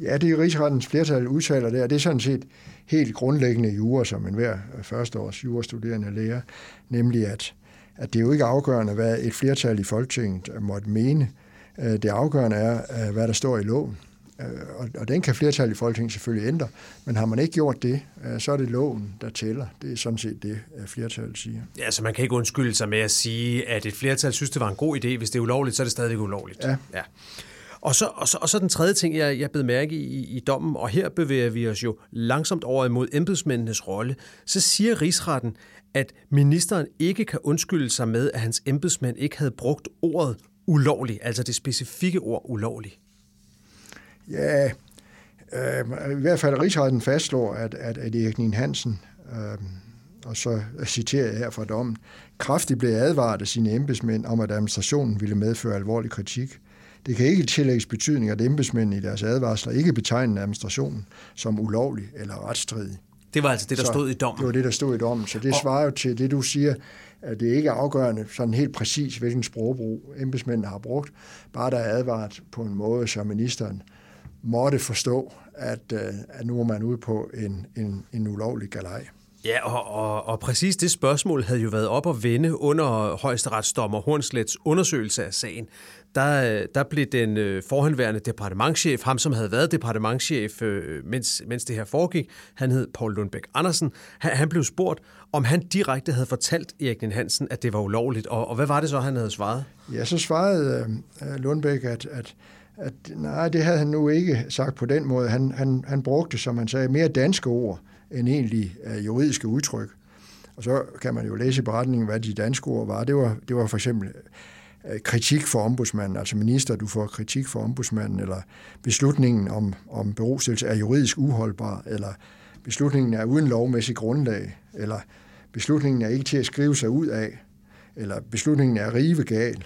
Ja, det er rigsrettens flertal udtaler der. det er sådan set helt grundlæggende jura, som enhver førsteårs jurastuderende lærer, nemlig at at det er jo ikke afgørende, hvad et flertal i Folketinget måtte mene. Øh, det afgørende er, øh, hvad der står i loven. Øh, og den kan flertal i Folketinget selvfølgelig ændre, men har man ikke gjort det, så er det loven, der tæller. Det er sådan set det, flertallet siger. Ja, så man kan ikke undskylde sig med at sige, at et flertal synes, det var en god idé. Hvis det er ulovligt, så er det stadig ulovligt. Ja. ja. Og så, og, så, og så den tredje ting, jeg, jeg blev mærke i, i dommen, og her bevæger vi os jo langsomt over imod embedsmændenes rolle, så siger rigsretten, at ministeren ikke kan undskylde sig med, at hans embedsmænd ikke havde brugt ordet ulovlig, altså det specifikke ord ulovlig. Ja, øh, i hvert fald rigsretten fastslår, at, at, at Erik Nien Hansen, øh, og så citerer jeg her fra dommen, kraftigt blev advaret af sine embedsmænd om, at administrationen ville medføre alvorlig kritik. Det kan ikke tillægges betydning, at embedsmændene i deres advarsler ikke betegner administrationen som ulovlig eller retsstridig. Det var altså det, der så stod i dommen? Det var det, der stod i dommen. Så det og... svarer jo til det, du siger, at det ikke er afgørende sådan helt præcis, hvilken sprogbrug embedsmændene har brugt. Bare der er advaret på en måde, så ministeren måtte forstå, at, øh, at nu er man ude på en, en, en ulovlig galej. Ja, og, og, og præcis det spørgsmål havde jo været op at vende under højesteretsdommer Hornslets undersøgelse af sagen. Der, øh, der blev den øh, forhenværende departementchef, ham som havde været departementchef, øh, mens, mens det her foregik, han hed Paul Lundbæk Andersen, han, han blev spurgt, om han direkte havde fortalt Erik Hansen, at det var ulovligt, og, og hvad var det så, han havde svaret? Ja, så svarede øh, Lundbæk, at, at at nej, det havde han nu ikke sagt på den måde. Han, han, han brugte, som han sagde, mere danske ord end egentlig øh, juridiske udtryk. Og så kan man jo læse i beretningen, hvad de danske ord var. Det var, det var for eksempel Øh, kritik for ombudsmanden, altså minister, du får kritik for ombudsmanden, eller beslutningen om, om berostillelse er juridisk uholdbar, eller beslutningen er uden lovmæssig grundlag, eller beslutningen er ikke til at skrive sig ud af, eller beslutningen er rivegal,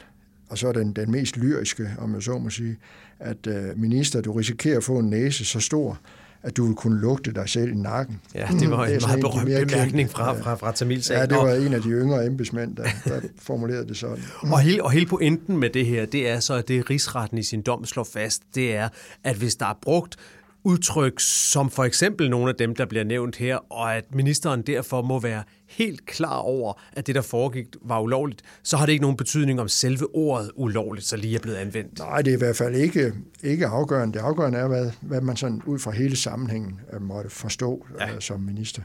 og så er den, den mest lyriske, om jeg så må sige, at øh, minister, du risikerer at få en næse så stor, at du vil kunne lugte dig selv i nakken. Ja, det var en det meget berømt bemærkning fra, fra, fra Tamilsagen. Ja, det var en af de yngre embedsmænd, der, der formulerede det sådan. og, hele, og hele pointen med det her, det er så, at det rigsretten i sin dom slår fast, det er, at hvis der er brugt udtryk, som for eksempel nogle af dem, der bliver nævnt her, og at ministeren derfor må være helt klar over, at det, der foregik, var ulovligt, så har det ikke nogen betydning om selve ordet ulovligt, så lige er blevet anvendt. Nej, det er i hvert fald ikke, ikke afgørende. Det afgørende er, hvad, hvad man sådan ud fra hele sammenhængen øh, måtte forstå ja. uh, som minister.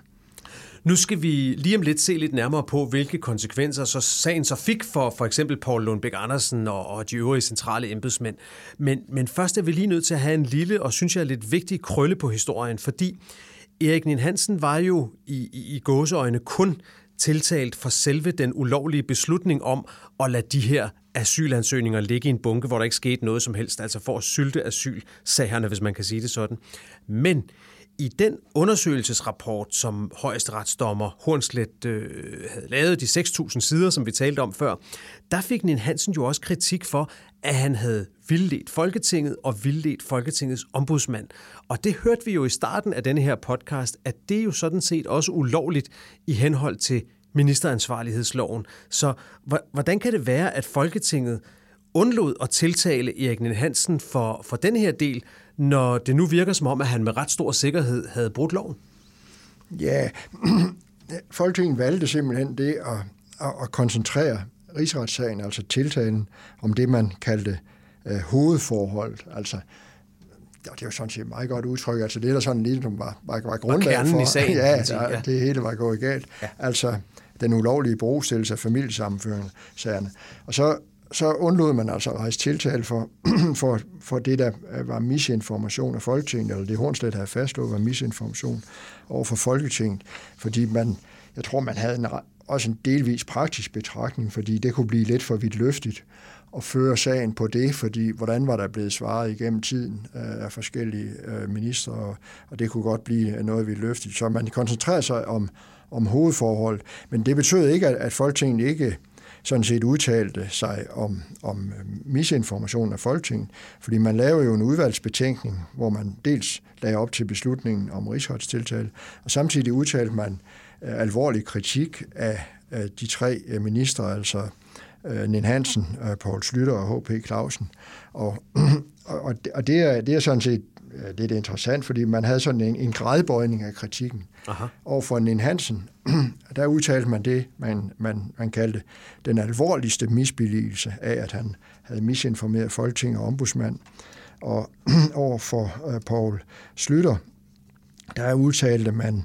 Nu skal vi lige om lidt se lidt nærmere på, hvilke konsekvenser så sagen så fik for for eksempel Paul Lundbæk Andersen og, og de øvrige centrale embedsmænd. Men, men først er vi lige nødt til at have en lille og synes jeg lidt vigtig krølle på historien, fordi Erik Nien Hansen var jo i, i, i gåseøjne kun tiltalt for selve den ulovlige beslutning om at lade de her asylansøgninger ligge i en bunke, hvor der ikke skete noget som helst, altså for at sylte asylsagerne, hvis man kan sige det sådan. Men i den undersøgelsesrapport, som højesteretsdommer Hornslet øh, havde lavet, de 6.000 sider, som vi talte om før, der fik Nien Hansen jo også kritik for, at han havde vildledt Folketinget og vildledt Folketingets ombudsmand. Og det hørte vi jo i starten af denne her podcast, at det er jo sådan set også ulovligt i henhold til ministeransvarlighedsloven. Så hvordan kan det være, at Folketinget undlod at tiltale Erik Nien Hansen for, for den her del, når det nu virker som om, at han med ret stor sikkerhed havde brudt loven? Ja, Folketinget valgte simpelthen det at, at, at koncentrere rigsretssagen, altså tiltalen, om det, man kaldte øh, hovedforhold. Altså, ja, det er jo sådan set meget godt udtryk. Altså, det er der sådan lidt, som var, var, var grundlag for. i sagen. Ja, ja, det hele var gået galt. Ja. Altså, den ulovlige brugstillelse af familiesammenføringssagerne. Og så så undlod man altså at rejse tiltale for, for, for det, der var misinformation af Folketinget, eller det Hornslet havde fastslået var misinformation over for Folketinget, fordi man, jeg tror, man havde en, også en delvis praktisk betragtning, fordi det kunne blive lidt for vidt løftigt at føre sagen på det, fordi hvordan var der blevet svaret igennem tiden øh, af forskellige øh, ministre, og, og det kunne godt blive noget vidt løftigt. Så man koncentrerede sig om, om hovedforhold, men det betød ikke, at, at Folketinget ikke sådan set udtalte sig om, om øh, misinformation af Folketinget, fordi man lavede jo en udvalgsbetænkning, hvor man dels lagde op til beslutningen om rigsholdstiltale, og samtidig udtalte man øh, alvorlig kritik af de tre øh, ministre, altså uh, Nin Hansen, uh, Poul Slytter og H.P. Clausen. Og, og, og det, er, det er sådan set lidt interessant, fordi man havde sådan en, en gradbøjning af kritikken. Aha. Og for Nin Hansen, der udtalte man det, man, man, man kaldte den alvorligste misbilligelse af, at han havde misinformeret Folketinget og ombudsmand. Og over for uh, Paul Slytter, der udtalte man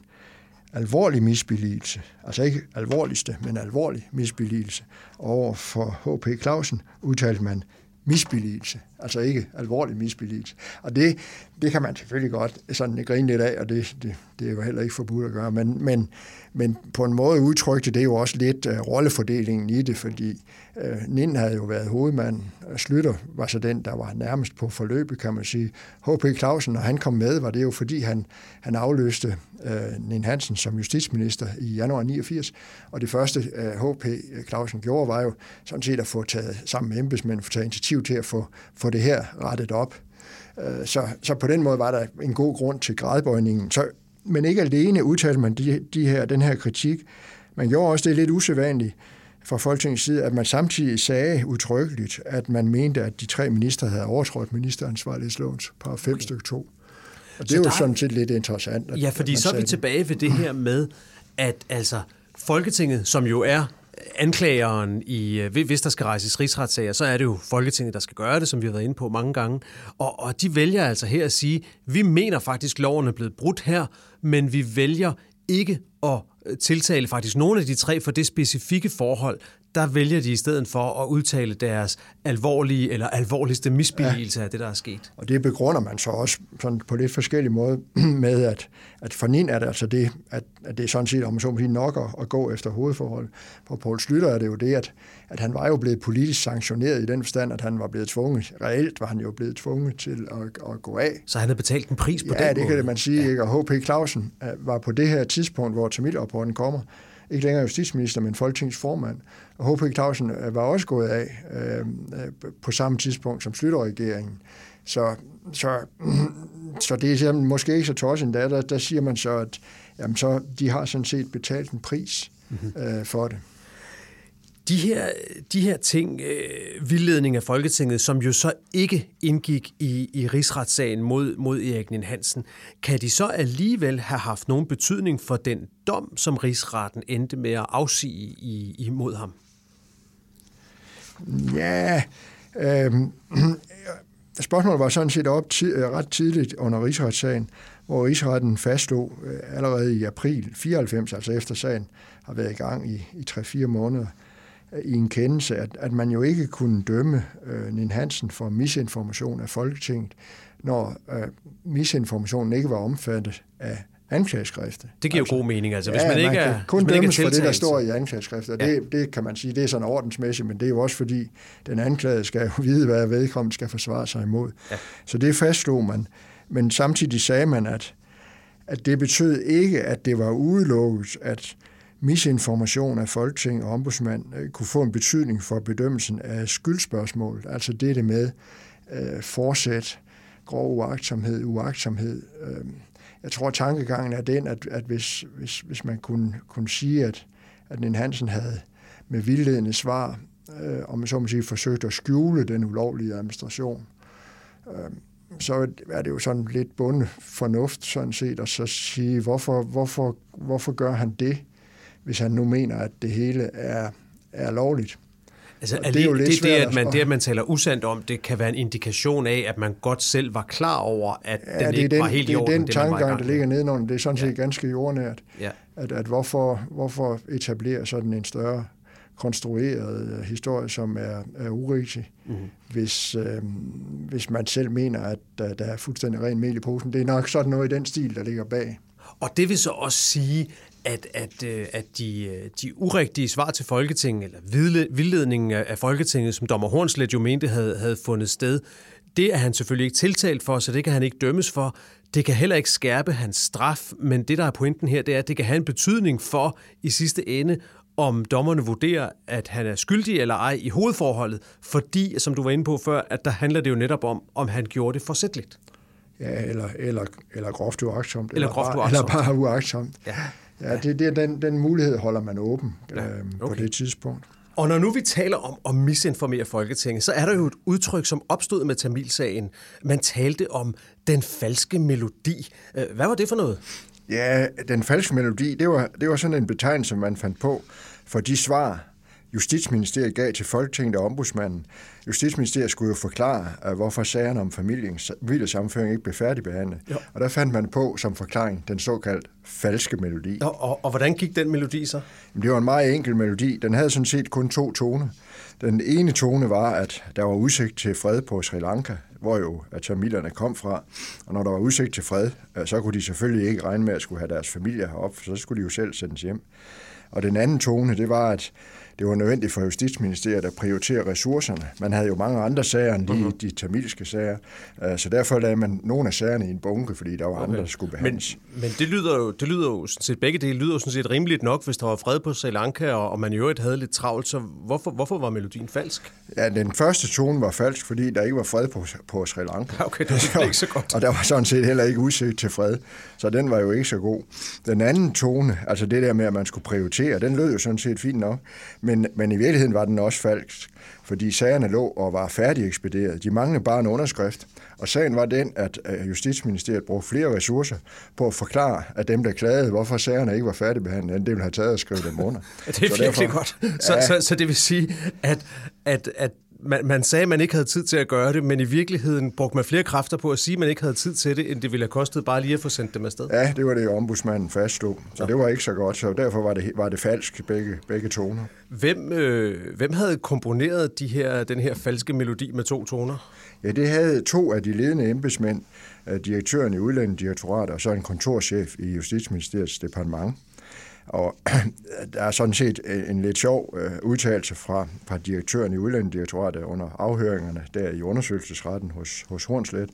alvorlig misbilligelse, altså ikke alvorligste, men alvorlig misbilligelse. Over for H.P. Clausen udtalte man misbilligelse, altså ikke alvorlig misbilligelse. Og det, det kan man selvfølgelig godt sådan grine lidt af, og det, det, det er jo heller ikke forbudt at gøre, men, men, men på en måde udtrykte det jo også lidt uh, rollefordelingen i det, fordi øh, uh, Nin havde jo været hovedmand, og Slytter var så den, der var nærmest på forløbet, kan man sige. H.P. Clausen, når han kom med, var det jo fordi, han, han afløste øh, uh, Nin Hansen som justitsminister i januar 89, og det første uh, H.P. Clausen gjorde, var jo sådan set at få taget sammen med embedsmænd, få taget initiativ til at få, få det her rettet op. Øh, så, så på den måde var der en god grund til gradbøjningen. Så, men ikke alene udtalte man de, de her, den her kritik. Man gjorde også det lidt usædvanligt fra Folketingets side, at man samtidig sagde udtrykkeligt, at man mente, at de tre minister havde overtrådt ministeransvarlighedslovens par 5 okay. stykke 2. Og det så er jo der... sådan set lidt interessant. At, ja, fordi så er vi tilbage ved det her med, at altså Folketinget, som jo er anklageren i, øh, hvis der skal rejses rigsretssager, så er det jo Folketinget, der skal gøre det, som vi har været inde på mange gange. Og, og de vælger altså her at sige, vi mener faktisk, at loven er blevet brudt her, men vi vælger ikke at øh, tiltale faktisk nogle af de tre for det specifikke forhold, der vælger de i stedet for at udtale deres alvorlige eller alvorligste misbilligelse ja. af det, der er sket. Og det begrunder man så også sådan på lidt forskellige måde med, at, at for Nin er det altså det, at, at det er sådan set, om man så må sige, nok at, at gå efter hovedforhold. For Poul Slytter er det jo det, at, at han var jo blevet politisk sanktioneret i den forstand, at han var blevet tvunget, reelt var han jo blevet tvunget til at, at gå af. Så han havde betalt en pris på ja, den det kan det man sige, ja. ikke? og H.P. Clausen øh, var på det her tidspunkt, hvor Tamilrapporten kommer, ikke længere justitsminister, men folketingsformand. Og H.P. Clausen øh, var også gået af øh, øh, på samme tidspunkt som Slytterregeringen. Så, så, så det er måske ikke så tosset endda. Der, der siger man så, at jamen, så, de har sådan set betalt en pris mm-hmm. øh, for det. De her, de her ting, øh, vildledning af Folketinget, som jo så ikke indgik i, i rigsretssagen mod, mod Erik Nien Hansen, kan de så alligevel have haft nogen betydning for den dom, som rigsretten endte med at afsige i, imod ham? Ja, øh, spørgsmålet var sådan set op tid, øh, ret tidligt under rigsretssagen, hvor rigsretten fastslog øh, allerede i april 94, altså efter sagen har været i gang i, i 3-4 måneder, i en kendelse, at, at man jo ikke kunne dømme øh, Nin Hansen for misinformation af Folketinget, når øh, misinformationen ikke var omfattet af anklageskriftet. Det giver altså, jo god mening, altså hvis ja, man ikke man er kun dømmes for det, der står i anklageskriftet. Ja. Det, det kan man sige, det er sådan ordensmæssigt, men det er jo også fordi, den anklagede skal jo vide, hvad vedkommende skal forsvare sig imod. Ja. Så det fastslog man. Men samtidig sagde man, at, at det betød ikke, at det var udelukket, at misinformation af Folketing og ombudsmand øh, kunne få en betydning for bedømmelsen af skyldspørgsmål. Altså det med øh, forsæt, grov uagtsomhed, uagtsomhed. Øh, jeg tror, at tankegangen er den, at, at hvis, hvis, hvis man kunne, kunne sige, at, at Nen Hansen havde med vildledende svar, øh, om man så må sige, forsøgt at skjule den ulovlige administration, øh, så er det jo sådan lidt bundet fornuft sådan set, at så sige, hvorfor, hvorfor, hvorfor gør han det? Hvis han nu mener, at det hele er, er lovligt. Altså, det, er jo lidt det, det, at man, det, at man taler usandt om, det kan være en indikation af, at man godt selv var klar over, at ja, den ikke den, var helt i orden. Det er den tankegang, der ligger nedenunder. Det er sådan set ja. ganske jordnært. Ja. At, at hvorfor, hvorfor etablere sådan en større konstrueret historie, som er, er urigtig, mm. hvis, øh, hvis man selv mener, at der, der er fuldstændig ren mel i posen. Det er nok sådan noget i den stil, der ligger bag. Og det vil så også sige, at, at, øh, at de, øh, de urigtige svar til Folketinget, eller vildledningen af Folketinget, som dommer Hornslet jo mente havde, havde fundet sted, det er han selvfølgelig ikke tiltalt for, så det kan han ikke dømmes for. Det kan heller ikke skærpe hans straf, men det, der er pointen her, det er, at det kan have en betydning for i sidste ende, om dommerne vurderer, at han er skyldig eller ej i hovedforholdet, fordi, som du var inde på før, at der handler det jo netop om, om han gjorde det forsætligt. Ja, eller, eller, eller groft uagtsomt. Eller, eller groft uagtsomt. Eller bare uagtsomt. Ja. Ja, det, det, den, den mulighed holder man åben ja, okay. øh, på det tidspunkt. Og når nu vi taler om at misinformere Folketinget, så er der jo et udtryk, som opstod med Tamilsagen. Man talte om den falske melodi. Øh, hvad var det for noget? Ja, den falske melodi, det var, det var sådan en betegnelse, man fandt på for de svar, Justitsministeriet gav til Folketinget og ombudsmanden. Justitsministeriet skulle jo forklare, øh, hvorfor sagerne om familiesammenføring ikke blev færdigbehandlet. Ja. Og der fandt man på som forklaring den såkaldt falske melodi. Og, og, og hvordan gik den melodi så? Jamen, det var en meget enkel melodi. Den havde sådan set kun to toner. Den ene tone var, at der var udsigt til fred på Sri Lanka, hvor jo at tamilerne kom fra. Og når der var udsigt til fred, øh, så kunne de selvfølgelig ikke regne med at skulle have deres familie herop, for så skulle de jo selv sendes hjem. Og den anden tone, det var, at det var nødvendigt for Justitsministeriet at prioritere ressourcerne. Man havde jo mange andre sager end de, uh-huh. de tamilske sager, øh, så derfor lagde man nogle af sagerne i en bunke, fordi der var okay. andre, der skulle behandles. Men, men det lyder jo, det lyder jo sådan set, begge dele lyder jo sådan set rimeligt nok, hvis der var fred på Sri Lanka, og, og man i øvrigt havde lidt travlt, så hvorfor, hvorfor var melodien falsk? Ja, den første tone var falsk, fordi der ikke var fred på, på Sri Lanka. Okay, det var ikke så godt. og der var sådan set heller ikke udsigt til fred, så den var jo ikke så god. Den anden tone, altså det der med, at man skulle prioritere, den lød jo sådan set fint nok, men, men i virkeligheden var den også falsk, fordi sagerne lå og var færdig ekspederet. De manglede bare en underskrift, og sagen var den, at Justitsministeriet brugte flere ressourcer på at forklare, at dem, der klagede, hvorfor sagerne ikke var færdigbehandlet, end det ville have taget at skrive dem under. det er så virkelig derfor, godt. Så, ja, så, så det vil sige, at, at, at man, man sagde, at man ikke havde tid til at gøre det, men i virkeligheden brugte man flere kræfter på at sige, at man ikke havde tid til det, end det ville have kostet bare lige at få sendt dem afsted. Ja, det var det, ombudsmanden fastslog. Så ja. det var ikke så godt, så derfor var det, var det falsk, begge, begge toner. Hvem, øh, hvem havde komponeret de her, den her falske melodi med to toner? Ja, det havde to af de ledende embedsmænd, øh, direktøren i Udlændingsdirektoratet og så en kontorchef i Justitsministeriets departement. Og der er sådan set øh, en lidt sjov øh, udtalelse fra, fra direktøren i Udlændingsdirektoratet under afhøringerne der i undersøgelsesretten hos, hos Hornslet.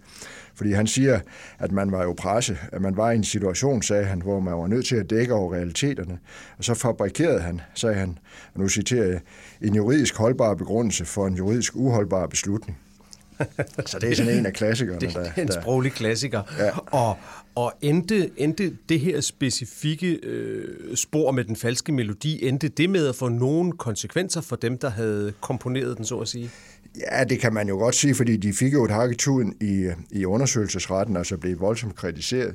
Fordi han siger, at man var jo presse, at man var i en situation, sagde han, hvor man var nødt til at dække over realiteterne. Og så fabrikerede han, sagde han, og nu citerer jeg, en juridisk holdbar begrundelse for en juridisk uholdbar beslutning. Så det er sådan en af klassikerne. Det er en sproglig klassiker. Ja. Og, og endte, endte det her specifikke øh, spor med den falske melodi, endte det med at få nogle konsekvenser for dem, der havde komponeret den, så at sige? Ja, det kan man jo godt sige, fordi de fik jo et hak i i, i undersøgelsesretten, altså blev voldsomt kritiseret.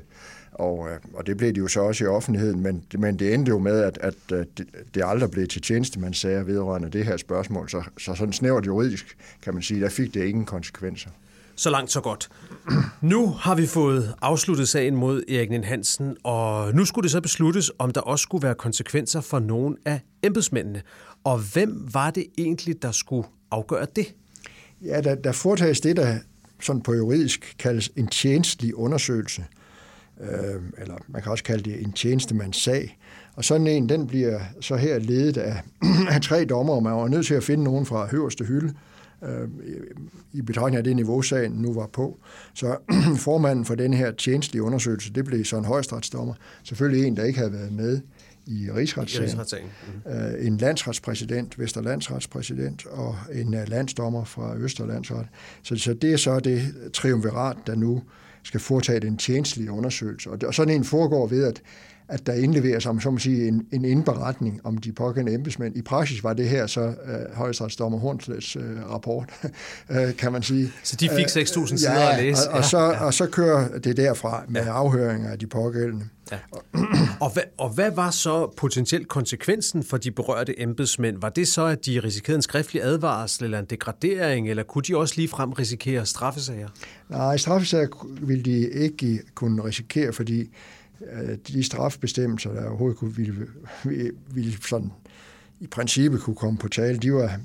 Og, øh, og det blev det jo så også i offentligheden, men, men det endte jo med, at, at, at det aldrig blev til tjenestemandssager vedrørende det her spørgsmål. Så, så sådan snævert juridisk, kan man sige, der fik det ingen konsekvenser. Så langt, så godt. Nu har vi fået afsluttet sagen mod Erik Nien Hansen, og nu skulle det så besluttes, om der også skulle være konsekvenser for nogle af embedsmændene. Og hvem var det egentlig, der skulle afgøre det? Ja, der, der foretages det, der sådan på juridisk kaldes en tjenestlig undersøgelse. Øh, eller man kan også kalde det en tjenestemandssag. Og sådan en, den bliver så her ledet af, af tre dommer, og man var nødt til at finde nogen fra høverste hylde, øh, i betragtning af det niveau, sagen nu var på. Så formanden for den her tjenestlige undersøgelse, det blev så en højstretsdommer. Selvfølgelig en, der ikke havde været med i rigsretssagen. Mm-hmm. En landsretspræsident, Vesterlandsretspræsident og en øh, landsdommer fra Østerlandsret. Så, så det er så det triumvirat, der nu skal foretage den tjenestlige undersøgelse. Og, sådan en foregår ved, at at der indleveres, om så må sige, en, en indberetning om de pågældende embedsmænd. I praksis var det her så øh, højesteretsdommer Hornslets øh, rapport, øh, kan man sige. Så de fik 6.000 sider ja, at læse? Og, og, ja, så, ja. og så kører det derfra med ja. afhøringer af de pågældende. Ja. og, hvad, og hvad var så potentielt konsekvensen for de berørte embedsmænd? Var det så, at de risikerede en skriftlig advarsel eller en degradering, eller kunne de også lige frem risikere straffesager? Nej, straffesager ville de ikke kunne risikere, fordi Øh, de strafbestemmelser, der overhovedet kunne, ville, ville sådan i princippet kunne komme på tale, de var,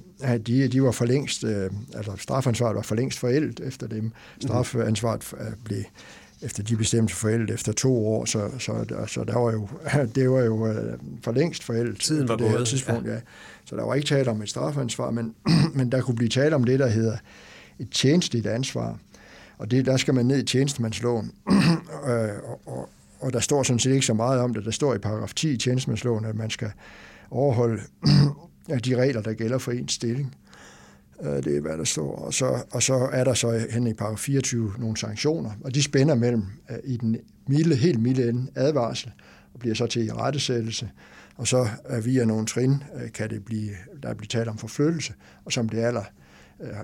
de, de var for længst, øh, altså strafansvaret var for længst forældet efter dem. Mhm. Strafansvaret øh, blev efter de bestemmelser forældet efter to år, så, så, så der var jo, det var jo for længst forældet. Tiden var det gået. Tidspunkt, ja. ja. Så der var ikke tale om et strafansvar, men, men der kunne blive tale om det, der hedder et tjenestligt ansvar. Og det, der skal man ned i tjenestemandsloven. og, og, og der står sådan set ikke så meget om det. Der står i paragraf 10 i tjenestemandsloven, at man skal overholde de regler, der gælder for ens stilling. Øh, det er, hvad der står. Og så, og så er der så hen i paragraf 24 nogle sanktioner, og de spænder mellem øh, i den milde, helt milde ende advarsel, og bliver så til i rettesættelse. Og så via nogle trin øh, kan det blive, der bliver talt om forfølgelse, og som det aller,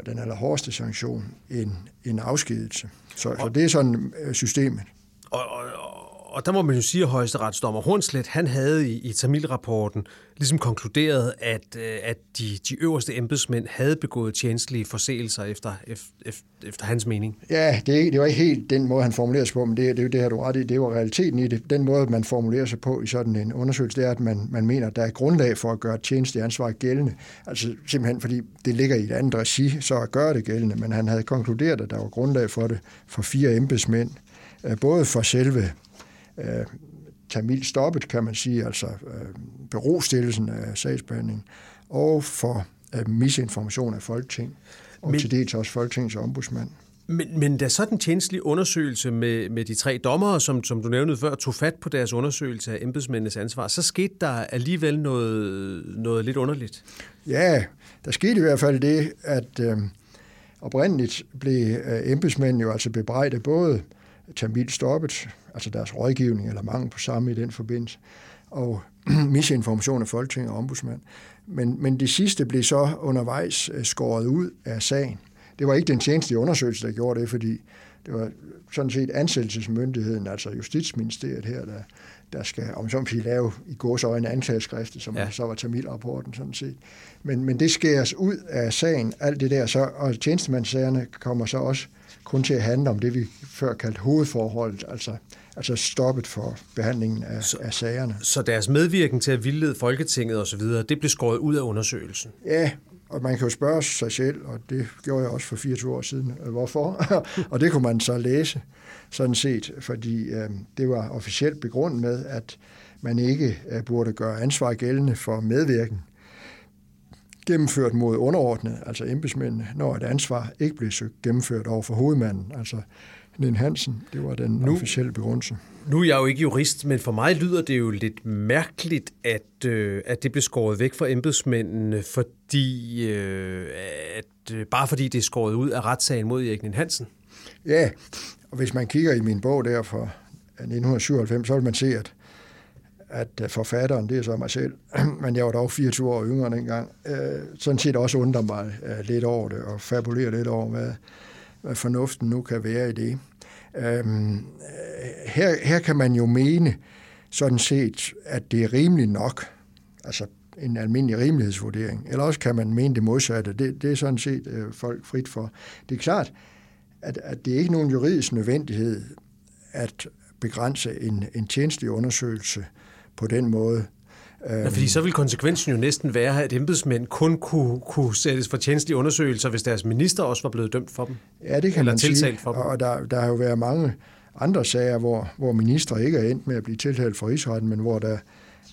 den allerhårdeste sanktion, en, en afskedelse. Så, så det er sådan systemet. Og, og, og der må man jo sige, at højesteretsdommer Hornslet, han havde i, i Tamil-rapporten ligesom konkluderet, at, øh, at de, de øverste embedsmænd havde begået tjenestlige forseelser efter, efter, efter hans mening. Ja, det, det var ikke helt den måde, han formulerede sig på, men det, det er det har du ret i. Det var realiteten i det. Den måde, man formulerer sig på i sådan en undersøgelse, det er, at man, man mener, at der er grundlag for at gøre tjenestlig ansvar gældende. Altså simpelthen, fordi det ligger i et andet regi, så at gøre det gældende. Men han havde konkluderet, at der var grundlag for det for fire embedsmænd. Øh, både for selve øh, Tamil stoppet, kan man sige, altså øh, berostillelsen af sagsbehandling, og for øh, misinformation af Folketing, og men, til dels også Folketingets ombudsmand. Men, men da så den tjenestlige undersøgelse med, med de tre dommere, som, som du nævnte før, tog fat på deres undersøgelse af embedsmændenes ansvar, så skete der alligevel noget, noget lidt underligt. Ja, der skete i hvert fald det, at øh, oprindeligt blev øh, embedsmændene jo altså bebrejdet både Tamil stoppet, altså deres rådgivning eller mangel på samme i den forbindelse, og misinformation af Folketinget og ombudsmand. Men, men det sidste blev så undervejs øh, skåret ud af sagen. Det var ikke den tjeneste undersøgelse, der gjorde det, fordi det var sådan set ansættelsesmyndigheden, altså Justitsministeriet her, der, der skal, om så sige, lave i gåsøjne anklageskriftet, som ja. så var Tamil-rapporten sådan set. Men, men det skæres ud af sagen, alt det der, så, og tjenestemandssagerne kommer så også kun til at handle om det, vi før kaldte hovedforholdet, altså, altså stoppet for behandlingen af, så, af sagerne. Så deres medvirken til at vildlede Folketinget osv., det blev skåret ud af undersøgelsen? Ja, og man kan jo spørge sig selv, og det gjorde jeg også for 24 år siden, øh, hvorfor? og det kunne man så læse, sådan set, fordi øh, det var officielt begrundet med, at man ikke øh, burde gøre ansvar gældende for medvirken gennemført mod underordnet, altså embedsmændene, når et ansvar ikke blev gennemført over for hovedmanden, altså Nen Hansen. Det var den nu, officielle begrundelse. Nu er jeg jo ikke jurist, men for mig lyder det jo lidt mærkeligt, at, øh, at det blev skåret væk fra embedsmændene, fordi, øh, at, øh, bare fordi det er skåret ud af retssagen mod Erik Nen Hansen. Ja, og hvis man kigger i min bog der fra 1997, så vil man se, at at øh, forfatteren, det er så mig selv, men jeg var dog 24 år yngre dengang, øh, sådan set også undrer mig øh, lidt over det, og fabulerer lidt over, hvad, hvad fornuften nu kan være i det. Øhm, øh, her, her kan man jo mene sådan set, at det er rimeligt nok, altså en almindelig rimelighedsvurdering, eller også kan man mene det modsatte. Det, det er sådan set øh, folk frit for. Det er klart, at, at det er ikke nogen juridisk nødvendighed at begrænse en, en tjenestelig undersøgelse på den måde. Ja, fordi så vil konsekvensen jo næsten være, at embedsmænd kun kunne, kunne sættes for tjenestlige undersøgelser, hvis deres minister også var blevet dømt for dem. Ja, det kan Eller man sige. For dem. Og der, der har jo været mange andre sager, hvor, hvor ministre ikke er endt med at blive tiltalt for rigsretten, men hvor der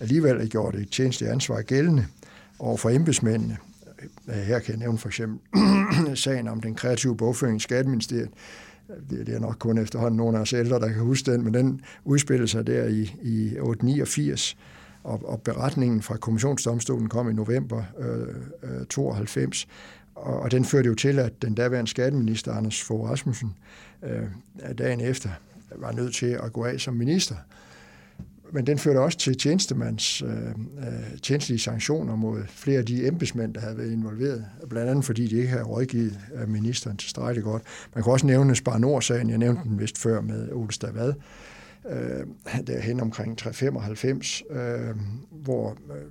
alligevel er gjort et tjenestligt ansvar gældende over for embedsmændene. Her kan jeg nævne for eksempel sagen om den kreative bogføring i Skatteministeriet. Det, det er nok kun efterhånden nogle af os ældre, der kan huske den, men den udspillede sig der i, i 889, og, og beretningen fra kommissionsdomstolen kom i november øh, øh, 92, og, og den førte jo til, at den daværende skatteminister, Anders Fogh Rasmussen, øh, dagen efter var nødt til at gå af som minister. Men den førte også til tjenestemands øh, øh tjenestlige sanktioner mod flere af de embedsmænd, der havde været involveret, blandt andet fordi de ikke havde rådgivet øh, ministeren tilstrækkeligt godt. Man kan også nævne Spar Nord-sagen, jeg nævnte den vist før med Ole Stavad, øh, derhen omkring 395, øh, hvor øh,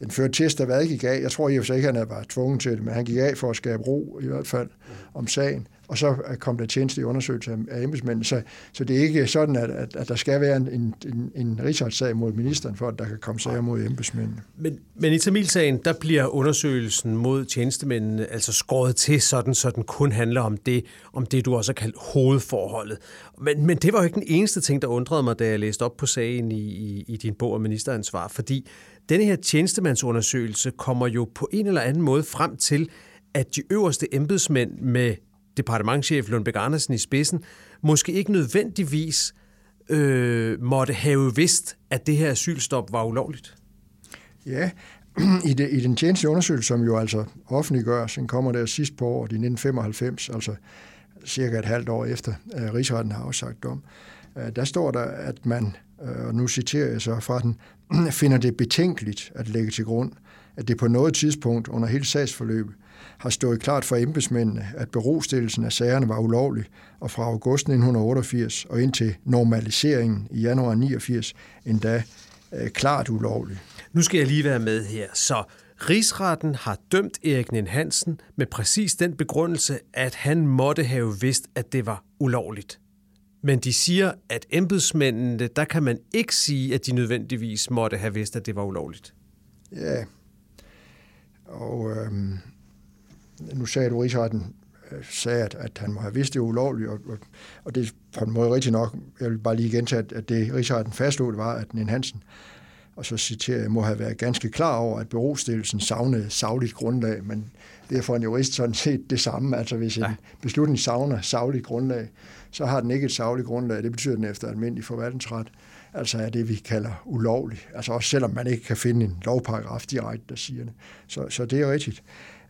den førte til, at hvad gik af. Jeg tror i og for sig ikke, at han var tvunget til det, men han gik af for at skabe ro i hvert fald om sagen. Og så kom der tjenestelig undersøgelse af embedsmænd. Så, så det er ikke sådan, at, at, at der skal være en, en, en rigsretssag mod ministeren, for at der kan komme sager mod embedsmændene. Men, men i Tamilsagen, der bliver undersøgelsen mod tjenestemændene altså skåret til, sådan, så den kun handler om det, om det du også har kaldt hovedforholdet. Men, men det var jo ikke den eneste ting, der undrede mig, da jeg læste op på sagen i, i, i din bog om ministeransvar, fordi denne her tjenestemandsundersøgelse kommer jo på en eller anden måde frem til, at de øverste embedsmænd med departementchef Lundbæk Andersen i spidsen, måske ikke nødvendigvis øh, måtte have vidst, at det her asylstop var ulovligt? Ja, i, det, i den tjeneste undersøgelse, som jo altså offentliggøres, den kommer der sidst på året i 1995, altså cirka et halvt år efter at Rigsretten har afsagt dom, øh, der står der, at man, øh, og nu citerer jeg så fra den, finder det betænkeligt at lægge til grund, at det på noget tidspunkt under hele sagsforløbet har stået klart for embedsmændene, at berostillelsen af sagerne var ulovlig, og fra august 1988 og indtil normaliseringen i januar 89 endda øh, klart ulovlig. Nu skal jeg lige være med her. Så Rigsretten har dømt Erik Nen Hansen med præcis den begrundelse, at han måtte have vidst, at det var ulovligt. Men de siger, at embedsmændene, der kan man ikke sige, at de nødvendigvis måtte have vidst, at det var ulovligt. Ja, og øhm, nu sagde du, at Rigsretten øh, sagde, at, at han må have vidst, det ulovligt, og, og, og det er på en måde rigtigt nok. Jeg vil bare lige gentage, at, at det Rigsretten fastslog, det var, at Nen Hansen, og så citerer jeg, må have været ganske klar over, at berostillelsen savnede savligt grundlag, men det er for en jurist sådan set det samme. Altså hvis en beslutning savner savligt grundlag, så har den ikke et savligt grundlag. Det betyder den efter almindelig forvaltningsret. Altså er det, vi kalder ulovligt. Altså også selvom man ikke kan finde en lovparagraf direkte, der siger det. Så, så det er rigtigt.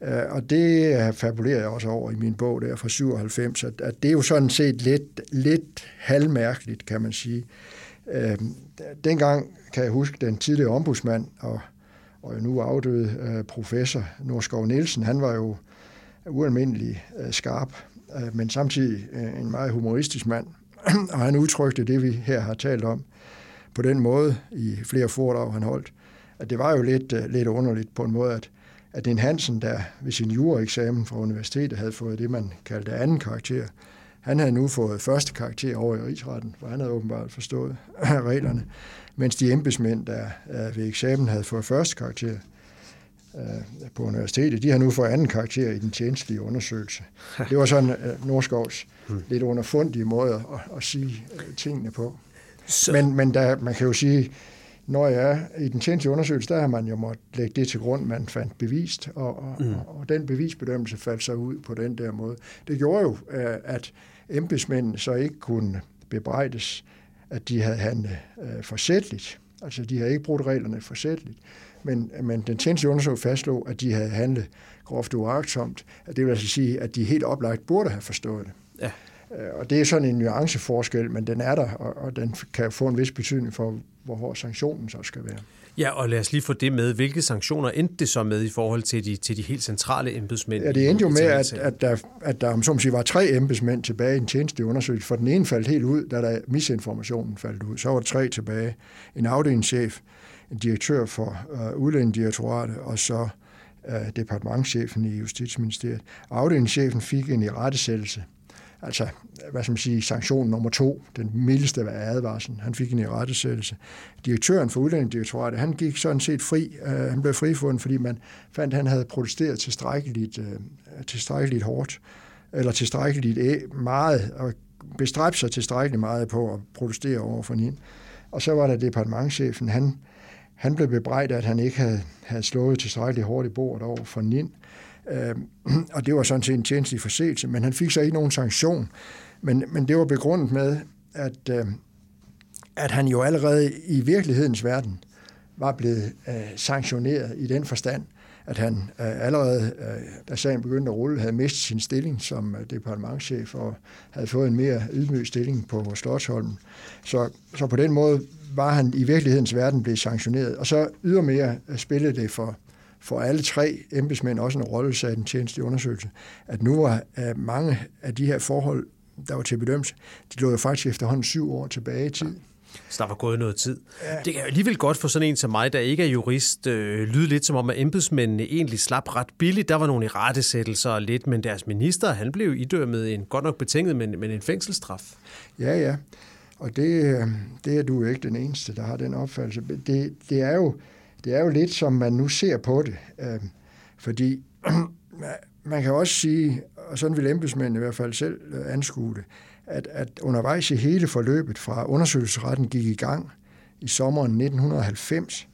Øh, og det øh, fabulerer jeg også over i min bog der fra 97, at, det er jo sådan set lidt, lidt halvmærkeligt, kan man sige. Øh, dengang kan jeg huske den tidligere ombudsmand og, og nu afdøde øh, professor Norskov Nielsen, han var jo ualmindelig skarp, men samtidig en meget humoristisk mand, og han udtrykte det, vi her har talt om, på den måde i flere foredrag, han holdt, at det var jo lidt, lidt underligt på en måde, at, at en Hansen, der ved sin juraeksamen fra universitetet havde fået det, man kaldte anden karakter, han havde nu fået første karakter over i rigsretten, for han havde åbenbart forstået reglerne, mens de embedsmænd, der uh, ved eksamen havde fået første karakter, øh, på universitetet, de har nu fået anden karakter i den tjenestlige undersøgelse. Det var sådan uh, Nordskovs hmm. lidt underfundige måde at, at sige tingene på. Så... Men, men der, man kan jo sige, når jeg er i den tjenestlige undersøgelse, der har man jo måttet lægge det til grund, man fandt bevist, og, og, mm. og, og den bevisbedømmelse faldt så ud på den der måde. Det gjorde jo, at embedsmændene så ikke kunne bebrejdes, at de havde handlet uh, forsætteligt. Altså, de havde ikke brugt reglerne forsætteligt men, men den tjeneste undersøgelse fastslog, at de havde handlet groft uagtsomt. Det vil altså sige, at de helt oplagt burde have forstået det. Ja. Øh, og det er sådan en nuanceforskel, men den er der, og, den kan få en vis betydning for, hvor hård sanktionen så skal være. Ja, og lad os lige få det med. Hvilke sanktioner endte det så med i forhold til de, til de helt centrale embedsmænd? Ja, det endte jo med, at, at der, at der som sige, var tre embedsmænd tilbage i en tjeneste undersøgelse, for den ene faldt helt ud, da der misinformationen faldt ud. Så var der tre tilbage. En afdelingschef, en direktør for uh, udlændingedirektoratet, og så uh, departementchefen i Justitsministeriet. Afdelingschefen fik en irettesættelse, altså, hvad skal man sige, sanktion nummer to, den mildeste af advarslen. Han fik en irettesættelse. Direktøren for udlændingedirektoratet, han gik sådan set fri. øh, han blev frifundet, fordi man fandt, at han havde protesteret tilstrækkeligt, øh, tilstrækkeligt hårdt, eller tilstrækkeligt meget, og bestræbt sig tilstrækkeligt meget på at protestere over for hende. Og så var der departementchefen, han han blev bebrejdet, at han ikke havde, havde slået tilstrækkeligt hårdt i bordet over for Nin. Øh, Øh, og det var sådan set en tjenestelig forseelse, men han fik så ikke nogen sanktion. Men, men det var begrundet med, at, øh, at han jo allerede i virkelighedens verden var blevet øh, sanktioneret i den forstand, at han øh, allerede, øh, da sagen begyndte at rulle, havde mistet sin stilling som øh, departementchef og havde fået en mere ydmyg stilling på Slottholmen. Så, så på den måde var han i virkelighedens verden blevet sanktioneret. Og så ydermere øh, spillede det for, for alle tre embedsmænd også en rolle, sagde den tjeneste undersøgelse, at nu var uh, mange af de her forhold, der var til bedømmelse, de lå jo faktisk efterhånden syv år tilbage i tid. Så der var gået noget tid. Ja. Det kan alligevel godt for sådan en som mig, der ikke er jurist, øh, lyde lidt som om, at embedsmændene egentlig slap ret billigt. Der var nogle i rettesættelser og lidt, men deres minister, han blev idømmet en godt nok betinget, men, men en fængselsstraf. Ja, ja. Og det, det er du ikke den eneste, der har den opfattelse. Det, det, er, jo, det er jo lidt, som man nu ser på det. Øh, fordi man kan også sige, og sådan vil embedsmændene i hvert fald selv øh, anskue det, at, at undervejs i hele forløbet fra undersøgelsesretten gik i gang i sommeren 1990,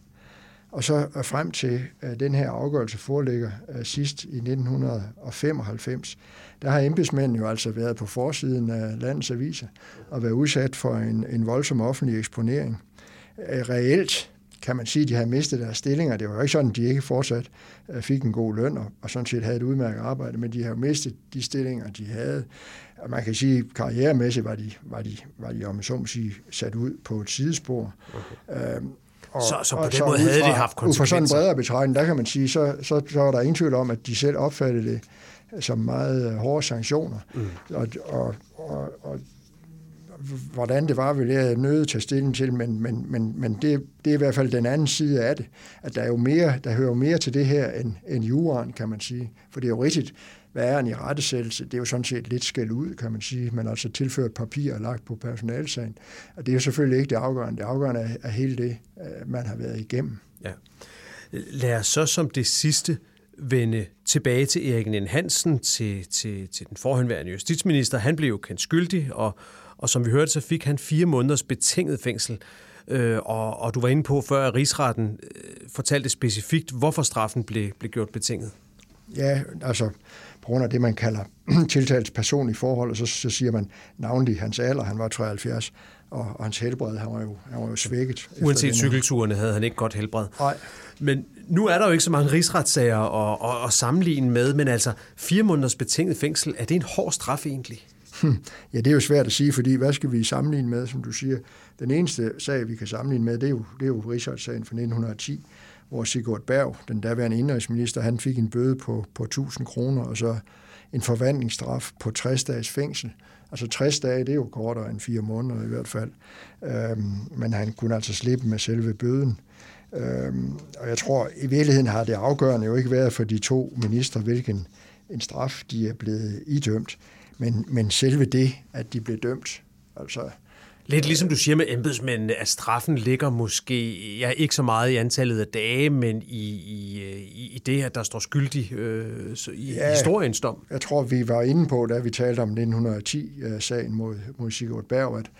og så øh, frem til at den her afgørelse foreligger sidst i 1995, der har embedsmændene jo altså været på forsiden af landets aviser og været udsat for en, en voldsom offentlig eksponering. Reelt kan man sige, at de har mistet deres stillinger. Det var jo ikke sådan, at de ikke fortsat øh, fik en god løn og, og sådan set havde et udmærket arbejde, men de har jo mistet de stillinger, de havde. Og man kan sige, at karrieremæssigt var de, var de, var de om så må sige, sat ud på et sidespor. Okay. Øhm, og, så, så på og den så måde havde fra, de haft konsekvenser? Ud fra sådan en bredere betragtning, der kan man sige, så, så, så er der ingen tvivl om, at de selv opfattede det som meget øh, hårde sanktioner. Mm. Og, og, og, og hvordan det var, vil jeg nødt til at stille til, men, men, men, men det, det er i hvert fald den anden side af det, at der er jo mere, der hører mere til det her end, end juraen, kan man sige. For det er jo rigtigt, hvad er en i rettesættelse? Det er jo sådan set lidt skæld ud, kan man sige. men altså tilført papir og lagt på personalsagen. Og det er jo selvfølgelig ikke det afgørende. Det afgørende er, er hele det, øh, man har været igennem. Ja. Lad os så som det sidste vende tilbage til Erik Nien Hansen, til, til, til den forhenværende justitsminister. Han blev jo kendt skyldig, og, og som vi hørte, så fik han fire måneders betinget fængsel. Øh, og, og du var inde på før, at rigsretten øh, fortalte specifikt, hvorfor straffen blev, blev gjort betinget. Ja, altså på grund af det, man kalder tiltalets personlige forhold, og så, så siger man navnlig hans alder, han var 73, og, og hans helbred, han var jo, han var jo svækket. Uanset cykelturene havde han ikke godt helbred. Nej. Men nu er der jo ikke så mange rigsretssager at, at, at sammenligne med, men altså fire måneders betinget fængsel, er det en hård straf egentlig? Ja, det er jo svært at sige, fordi hvad skal vi sammenligne med, som du siger? Den eneste sag, vi kan sammenligne med, det er jo, det er jo Rigsholdssagen fra 1910, hvor Sigurd Berg, den daværende indrigsminister, han fik en bøde på, på 1000 kroner, og så en forvandlingsstraf på 60 dages fængsel. Altså 60 dage, det er jo kortere end fire måneder i hvert fald. Øhm, men han kunne altså slippe med selve bøden. Øhm, og jeg tror, i virkeligheden har det afgørende jo ikke været for de to minister, hvilken en straf de er blevet idømt, men, men selve det, at de blev dømt. Altså, Lidt ligesom du siger med embedsmændene, at straffen ligger måske ja, ikke så meget i antallet af dage, men i, i, i det, at der står skyldig øh, i ja, historiens dom. Jeg tror, vi var inde på, da vi talte om 1910-sagen mod, mod Sigurd Berg, at,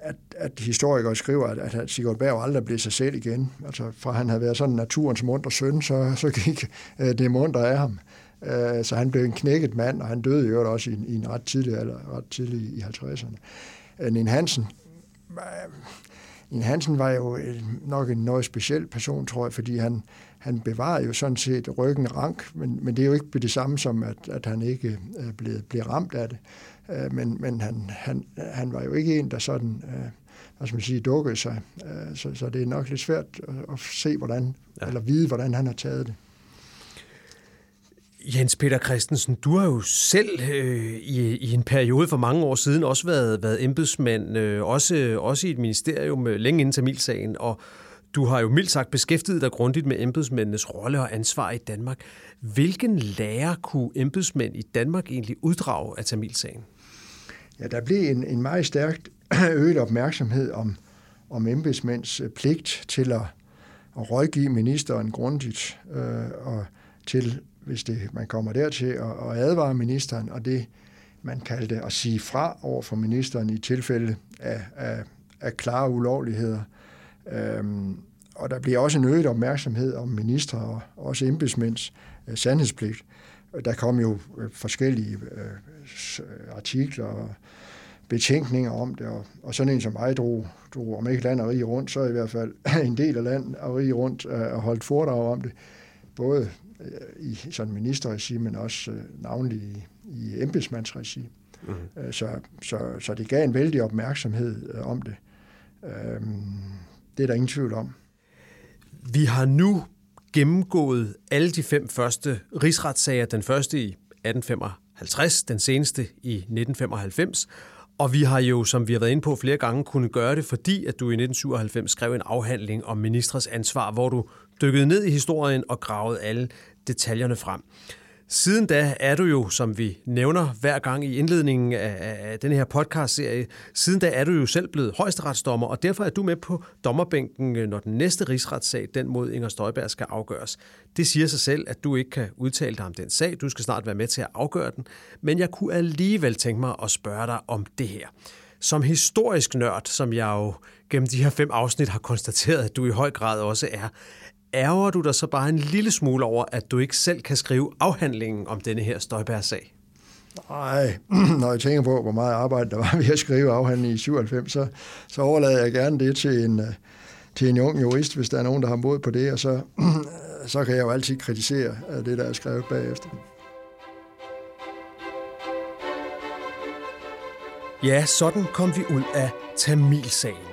at, at historikere skriver, at, at Sigurd Berg aldrig blev sig selv igen. Altså fra han havde været sådan naturens munter søn, så, så gik øh, det munter af ham. Øh, så han blev en knækket mand, og han døde jo også i, i en ret tidlig, eller ret tidlig i 50'erne. Øh, Nin Hansen, Nin Hansen var jo nok en noget speciel person, tror jeg, fordi han, han bevarede jo sådan set ryggen rank, men, men det er jo ikke det samme som, at, at han ikke blev, blev ramt af det. Men, men han, han, han var jo ikke en, der sådan, hvad skal man sige, dukkede sig. Så, så det er nok lidt svært at se, hvordan, ja. eller vide, hvordan han har taget det. Jens Peter Christensen, du har jo selv øh, i, i en periode for mange år siden også været, været embedsmand, øh, også, også i et ministerium øh, længe inden Tamilsagen, og du har jo mildt sagt beskæftiget dig grundigt med embedsmændenes rolle og ansvar i Danmark. Hvilken lærer kunne embedsmænd i Danmark egentlig uddrage af Tamilsagen? Ja, der blev en, en meget stærkt øget opmærksomhed om, om embedsmænds øh, pligt til at, at rådgive ministeren grundigt øh, og til hvis det, man kommer dertil, at, at advare ministeren, og det, man kaldte at sige fra over for ministeren i tilfælde af, af, af klare ulovligheder. Øhm, og der bliver også en øget opmærksomhed om minister og også embedsmænds øh, sandhedspligt. Der kom jo øh, forskellige øh, artikler og betænkninger om det, og, og sådan en som mig drog, drog om ikke land og rige rundt, så i hvert fald en del af land og rige rundt øh, og holdt foredrag om det, både i sådan ministerregi, men også øh, navnlig i, i embedsmandsregi. Mm. Så, så, så det gav en vældig opmærksomhed om det. Det er der ingen tvivl om. Vi har nu gennemgået alle de fem første rigsretssager. Den første i 1855, den seneste i 1995. Og vi har jo, som vi har været inde på flere gange, kunne gøre det, fordi at du i 1997 skrev en afhandling om ministres ansvar, hvor du dykkede ned i historien og gravede alle detaljerne frem. Siden da er du jo, som vi nævner hver gang i indledningen af, af den her podcast-serie, siden da er du jo selv blevet højesteretsdommer, og derfor er du med på dommerbænken, øh, når den næste rigsretssag, den mod Inger Støjberg, skal afgøres. Det siger sig selv, at du ikke kan udtale dig om den sag. Du skal snart være med til at afgøre den. Men jeg kunne alligevel tænke mig at spørge dig om det her. Som historisk nørd, som jeg jo gennem de her fem afsnit har konstateret, at du i høj grad også er, ærger du dig så bare en lille smule over, at du ikke selv kan skrive afhandlingen om denne her Støjbær-sag? Nej, når jeg tænker på, hvor meget arbejde der var ved at skrive afhandlingen i 97, så, så overlader jeg gerne det til en, øh, til en ung jurist, hvis der er nogen, der har mod på det, og så, så kan jeg jo altid kritisere øh, det, der er skrevet bagefter. Ja, sådan kom vi ud af Tamilsagen.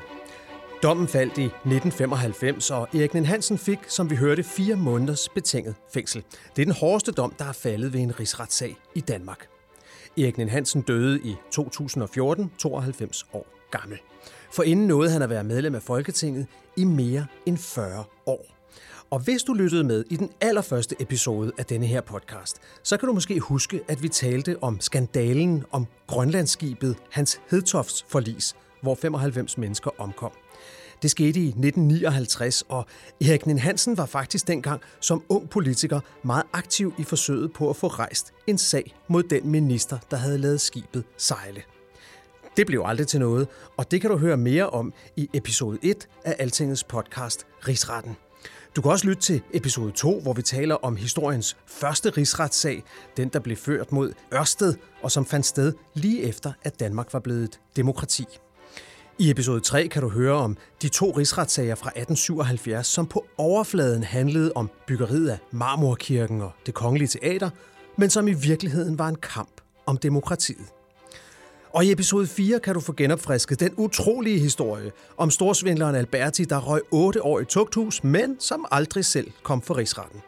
Dommen faldt i 1995, og Erik Nen Hansen fik, som vi hørte, fire måneders betinget fængsel. Det er den hårdeste dom, der er faldet ved en rigsretssag i Danmark. Erik Nen Hansen døde i 2014, 92 år gammel. For inden nåede han at være medlem af Folketinget i mere end 40 år. Og hvis du lyttede med i den allerførste episode af denne her podcast, så kan du måske huske, at vi talte om skandalen om Grønlandsskibet Hans Hedtofts forlis, hvor 95 mennesker omkom. Det skete i 1959, og Erik Nien Hansen var faktisk dengang som ung politiker meget aktiv i forsøget på at få rejst en sag mod den minister, der havde lavet skibet sejle. Det blev aldrig til noget, og det kan du høre mere om i episode 1 af Altingets podcast Rigsretten. Du kan også lytte til episode 2, hvor vi taler om historiens første rigsretssag, den der blev ført mod Ørsted, og som fandt sted lige efter, at Danmark var blevet et demokrati. I episode 3 kan du høre om de to rigsretssager fra 1877, som på overfladen handlede om byggeriet af Marmorkirken og det kongelige teater, men som i virkeligheden var en kamp om demokratiet. Og i episode 4 kan du få genopfrisket den utrolige historie om storsvindleren Alberti, der røg 8 år i tugthus, men som aldrig selv kom for rigsretten.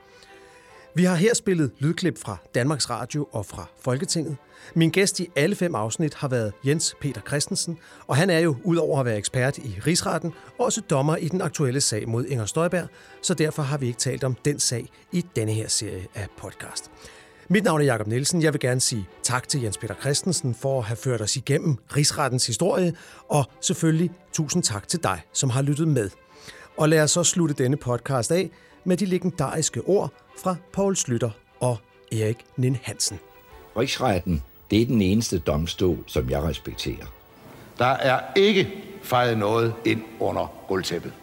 Vi har her spillet lydklip fra Danmarks Radio og fra Folketinget. Min gæst i alle fem afsnit har været Jens Peter Christensen, og han er jo, udover at være ekspert i rigsretten, også dommer i den aktuelle sag mod Inger Støjberg, så derfor har vi ikke talt om den sag i denne her serie af podcast. Mit navn er Jakob Nielsen. Jeg vil gerne sige tak til Jens Peter Christensen for at have ført os igennem rigsrettens historie, og selvfølgelig tusind tak til dig, som har lyttet med. Og lad os så slutte denne podcast af med de legendariske ord fra Paul Slytter og Erik Nin Hansen. Rigsretten, det er den eneste domstol, som jeg respekterer. Der er ikke fejret noget ind under gulvtæppet.